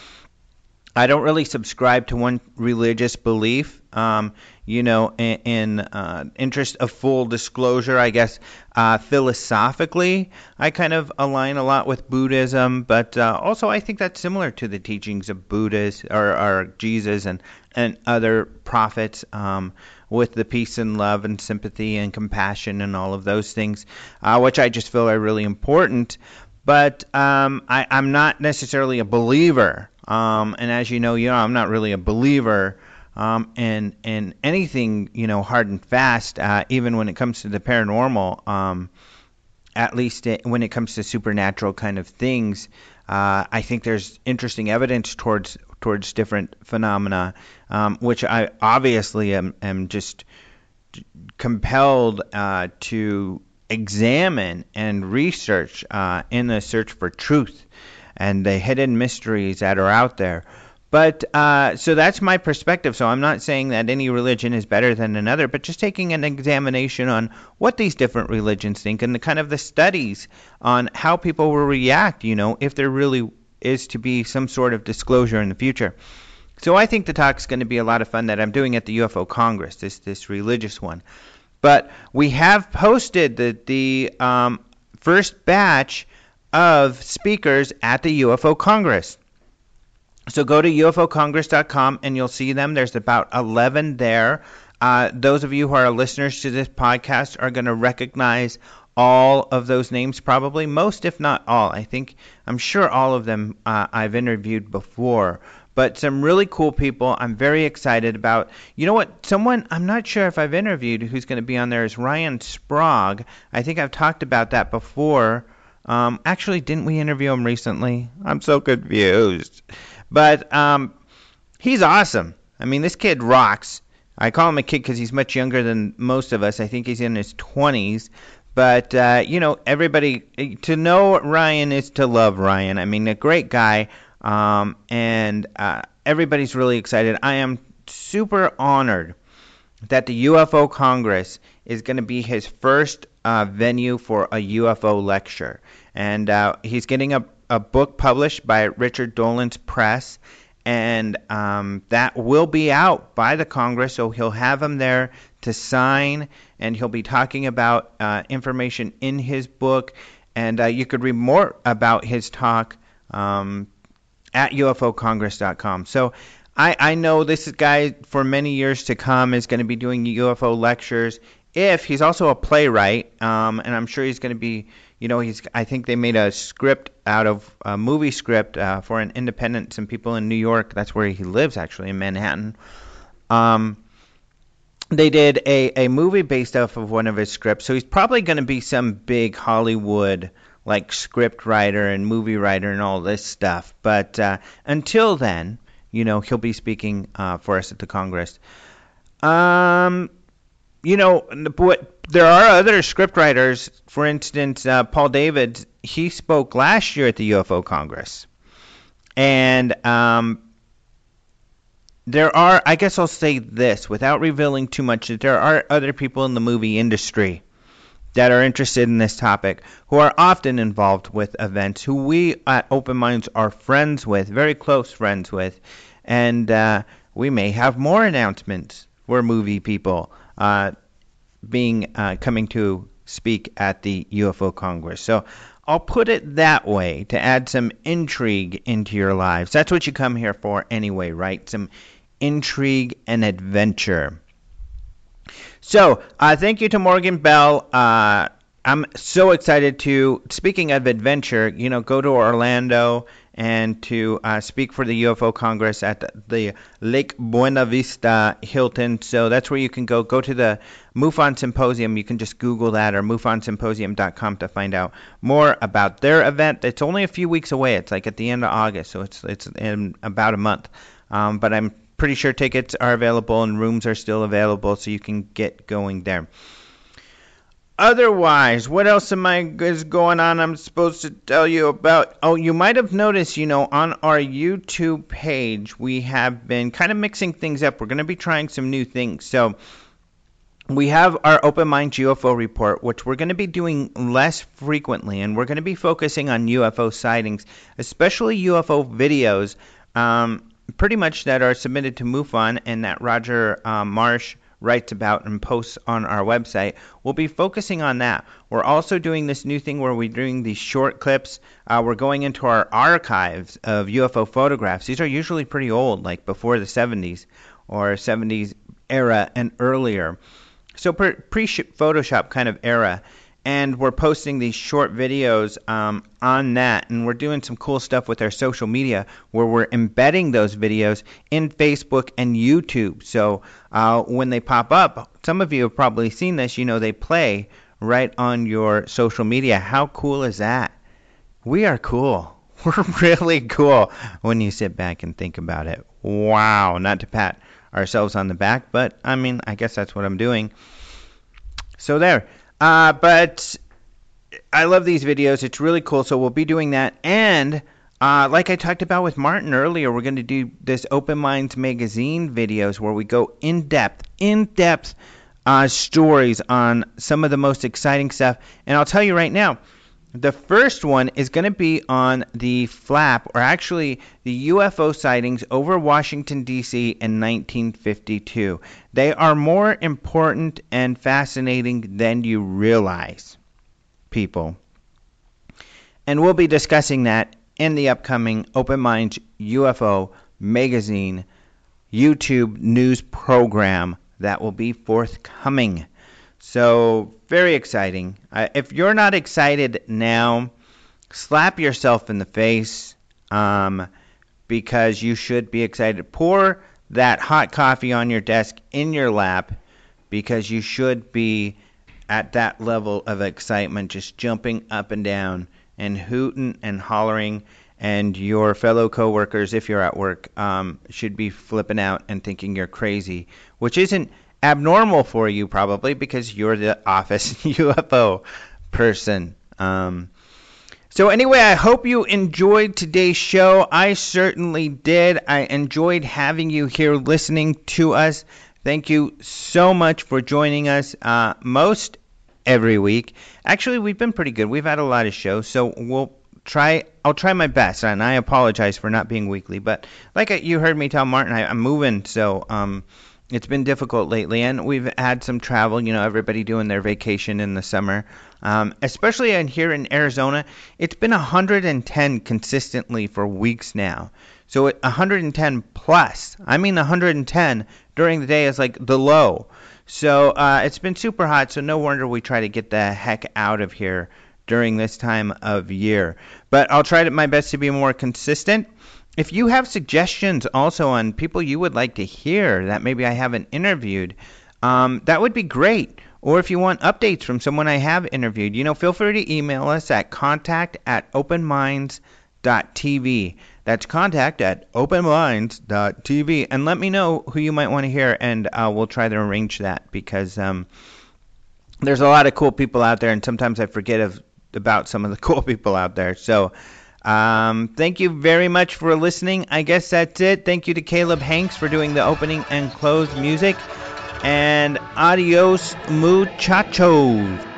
I don't really subscribe to one religious belief. Um, you know, in, in uh, interest of full disclosure, I guess uh, philosophically, I kind of align a lot with Buddhism, but uh, also I think that's similar to the teachings of Buddhists or, or Jesus and and other prophets. Um, with the peace and love and sympathy and compassion and all of those things, uh, which I just feel are really important. But um, I, I'm not necessarily a believer, um, and as you know, you know, I'm not really a believer um, in in anything, you know, hard and fast. Uh, even when it comes to the paranormal, um, at least it, when it comes to supernatural kind of things, uh, I think there's interesting evidence towards towards different phenomena, um, which I obviously am, am just compelled uh, to examine and research uh, in the search for truth and the hidden mysteries that are out there. But uh, so that's my perspective. So I'm not saying that any religion is better than another, but just taking an examination on what these different religions think and the kind of the studies on how people will react. You know, if there really is to be some sort of disclosure in the future. So I think the talk is going to be a lot of fun that I'm doing at the UFO Congress, this this religious one. But we have posted the the um, first batch of speakers at the UFO Congress. So go to ufocongress.com and you'll see them. There's about 11 there. Uh, those of you who are listeners to this podcast are going to recognize all of those names, probably most, if not all. I think I'm sure all of them uh, I've interviewed before. But some really cool people I'm very excited about. You know what? Someone I'm not sure if I've interviewed who's going to be on there is Ryan Sprague. I think I've talked about that before. Um, actually, didn't we interview him recently? I'm so confused. But um, he's awesome. I mean, this kid rocks. I call him a kid because he's much younger than most of us. I think he's in his 20s. But, uh, you know, everybody, to know Ryan is to love Ryan. I mean, a great guy. Um, and uh, everybody's really excited. I am super honored that the UFO Congress is going to be his first uh, venue for a UFO lecture. And uh, he's getting a, a book published by Richard Dolan's Press and um, that will be out by the Congress. So he'll have him there to sign, and he'll be talking about uh, information in his book. And uh, you could read more about his talk um, at UFOCongress.com. So I, I know this guy for many years to come is going to be doing UFO lectures. If he's also a playwright, um, and I'm sure he's going to be you know, he's. I think they made a script out of a movie script uh, for an independent. Some people in New York. That's where he lives, actually, in Manhattan. Um, they did a, a movie based off of one of his scripts. So he's probably going to be some big Hollywood like script writer and movie writer and all this stuff. But uh, until then, you know, he'll be speaking uh, for us at the Congress. Um, you know, there are other scriptwriters. For instance, uh, Paul Davids, he spoke last year at the UFO Congress, and um, there are. I guess I'll say this without revealing too much. That there are other people in the movie industry that are interested in this topic, who are often involved with events, who we at Open Minds are friends with, very close friends with, and uh, we may have more announcements for movie people. Uh, being uh, coming to speak at the UFO Congress. So I'll put it that way to add some intrigue into your lives. That's what you come here for anyway, right? Some intrigue and adventure. So, uh, thank you to Morgan Beall. Uh, I'm so excited to, speaking of adventure, you know, go to Orlando and to uh, speak for the UFO Congress at the Lake Buena Vista Hilton. So that's where you can go. Go to the MUFON Symposium. You can just Google that or MUFONSymposium.com to find out more about their event. It's only a few weeks away. It's like at the end of August, so it's it's in about a month. Um, but I'm pretty sure tickets are available and rooms are still available, so you can get going there. Otherwise, what else am I is going on? I'm supposed to tell you about. Oh, you might have noticed, you know, on our YouTube page, we have been kind of mixing things up. We're going to be trying some new things. So, we have our Open Mind UFO report, which we're going to be doing less frequently, and we're going to be focusing on UFO sightings, especially UFO videos, um, pretty much that are submitted to MUFON and that Roger um, Marsh writes about and posts on our website. We'll be focusing on that. We're also doing this new thing where we're doing these short clips. Uh, we're going into our archives of UFO photographs. These are usually pretty old, like before the 70s or 70s era and earlier. So pre Photoshop kind of era and we're posting these short videos um, on that and we're doing some cool stuff with our social media where we're embedding those videos in facebook and youtube. So uh, when they pop up some of you have probably seen this you know they play right on your social media. How cool is that? We are cool. We're really cool. When you sit back and think about it wow not to pat ourselves on the back but i mean i guess that's what i'm doing. So there uh, but I love these videos. It's really cool. So we'll be doing that. And uh, like I talked about with Martin earlier, we're going to do this Open Minds magazine videos where we go in depth, in depth uh, stories on some of the most exciting stuff. And I'll tell you right now, the first one is going to be on the flap, or actually the UFO sightings over Washington, D.C. in 1952. They are more important and fascinating than you realize, people. And we'll be discussing that in the upcoming Open Minds UFO magazine YouTube news program that will be forthcoming. So, very exciting. Uh, if you're not excited now, slap yourself in the face um, because you should be excited. Pour that hot coffee on your desk in your lap because you should be at that level of excitement, just jumping up and down and hooting and hollering. And your fellow coworkers, if you're at work, um, should be flipping out and thinking you're crazy, which isn't abnormal for you probably because you're the office UFO person. Um, so anyway, I hope you enjoyed today's show. I certainly did. I enjoyed having you here listening to us. Thank you so much for joining us uh, most every week. Actually, we've been pretty good. We've had a lot of shows, so we'll try. I'll try my best, and I apologize for not being weekly. But like you heard me tell Martin, I, am moving, so um, it's been difficult lately, and we've had some travel. You know, everybody doing their vacation in the summer, um, especially in here in Arizona. It's been 110 consistently for weeks now. So 110 plus. I mean, 110 during the day is like the low. So uh, it's been super hot. So no wonder we try to get the heck out of here during this time of year. But I'll try to, my best to be more consistent. If you have suggestions also on people you would like to hear that maybe I haven't interviewed, um, that would be great. Or if you want updates from someone I have interviewed, you know, feel free to email us at contact at openminds.tv. That's contact at openminds.tv. And let me know who you might want to hear, and uh, we'll try to arrange that because um, there's a lot of cool people out there, and sometimes I forget of, about some of the cool people out there. So um, thank you very much for listening. I guess that's it. Thank you to Caleb Hanks for doing the opening and closed music. And adios, muchachos.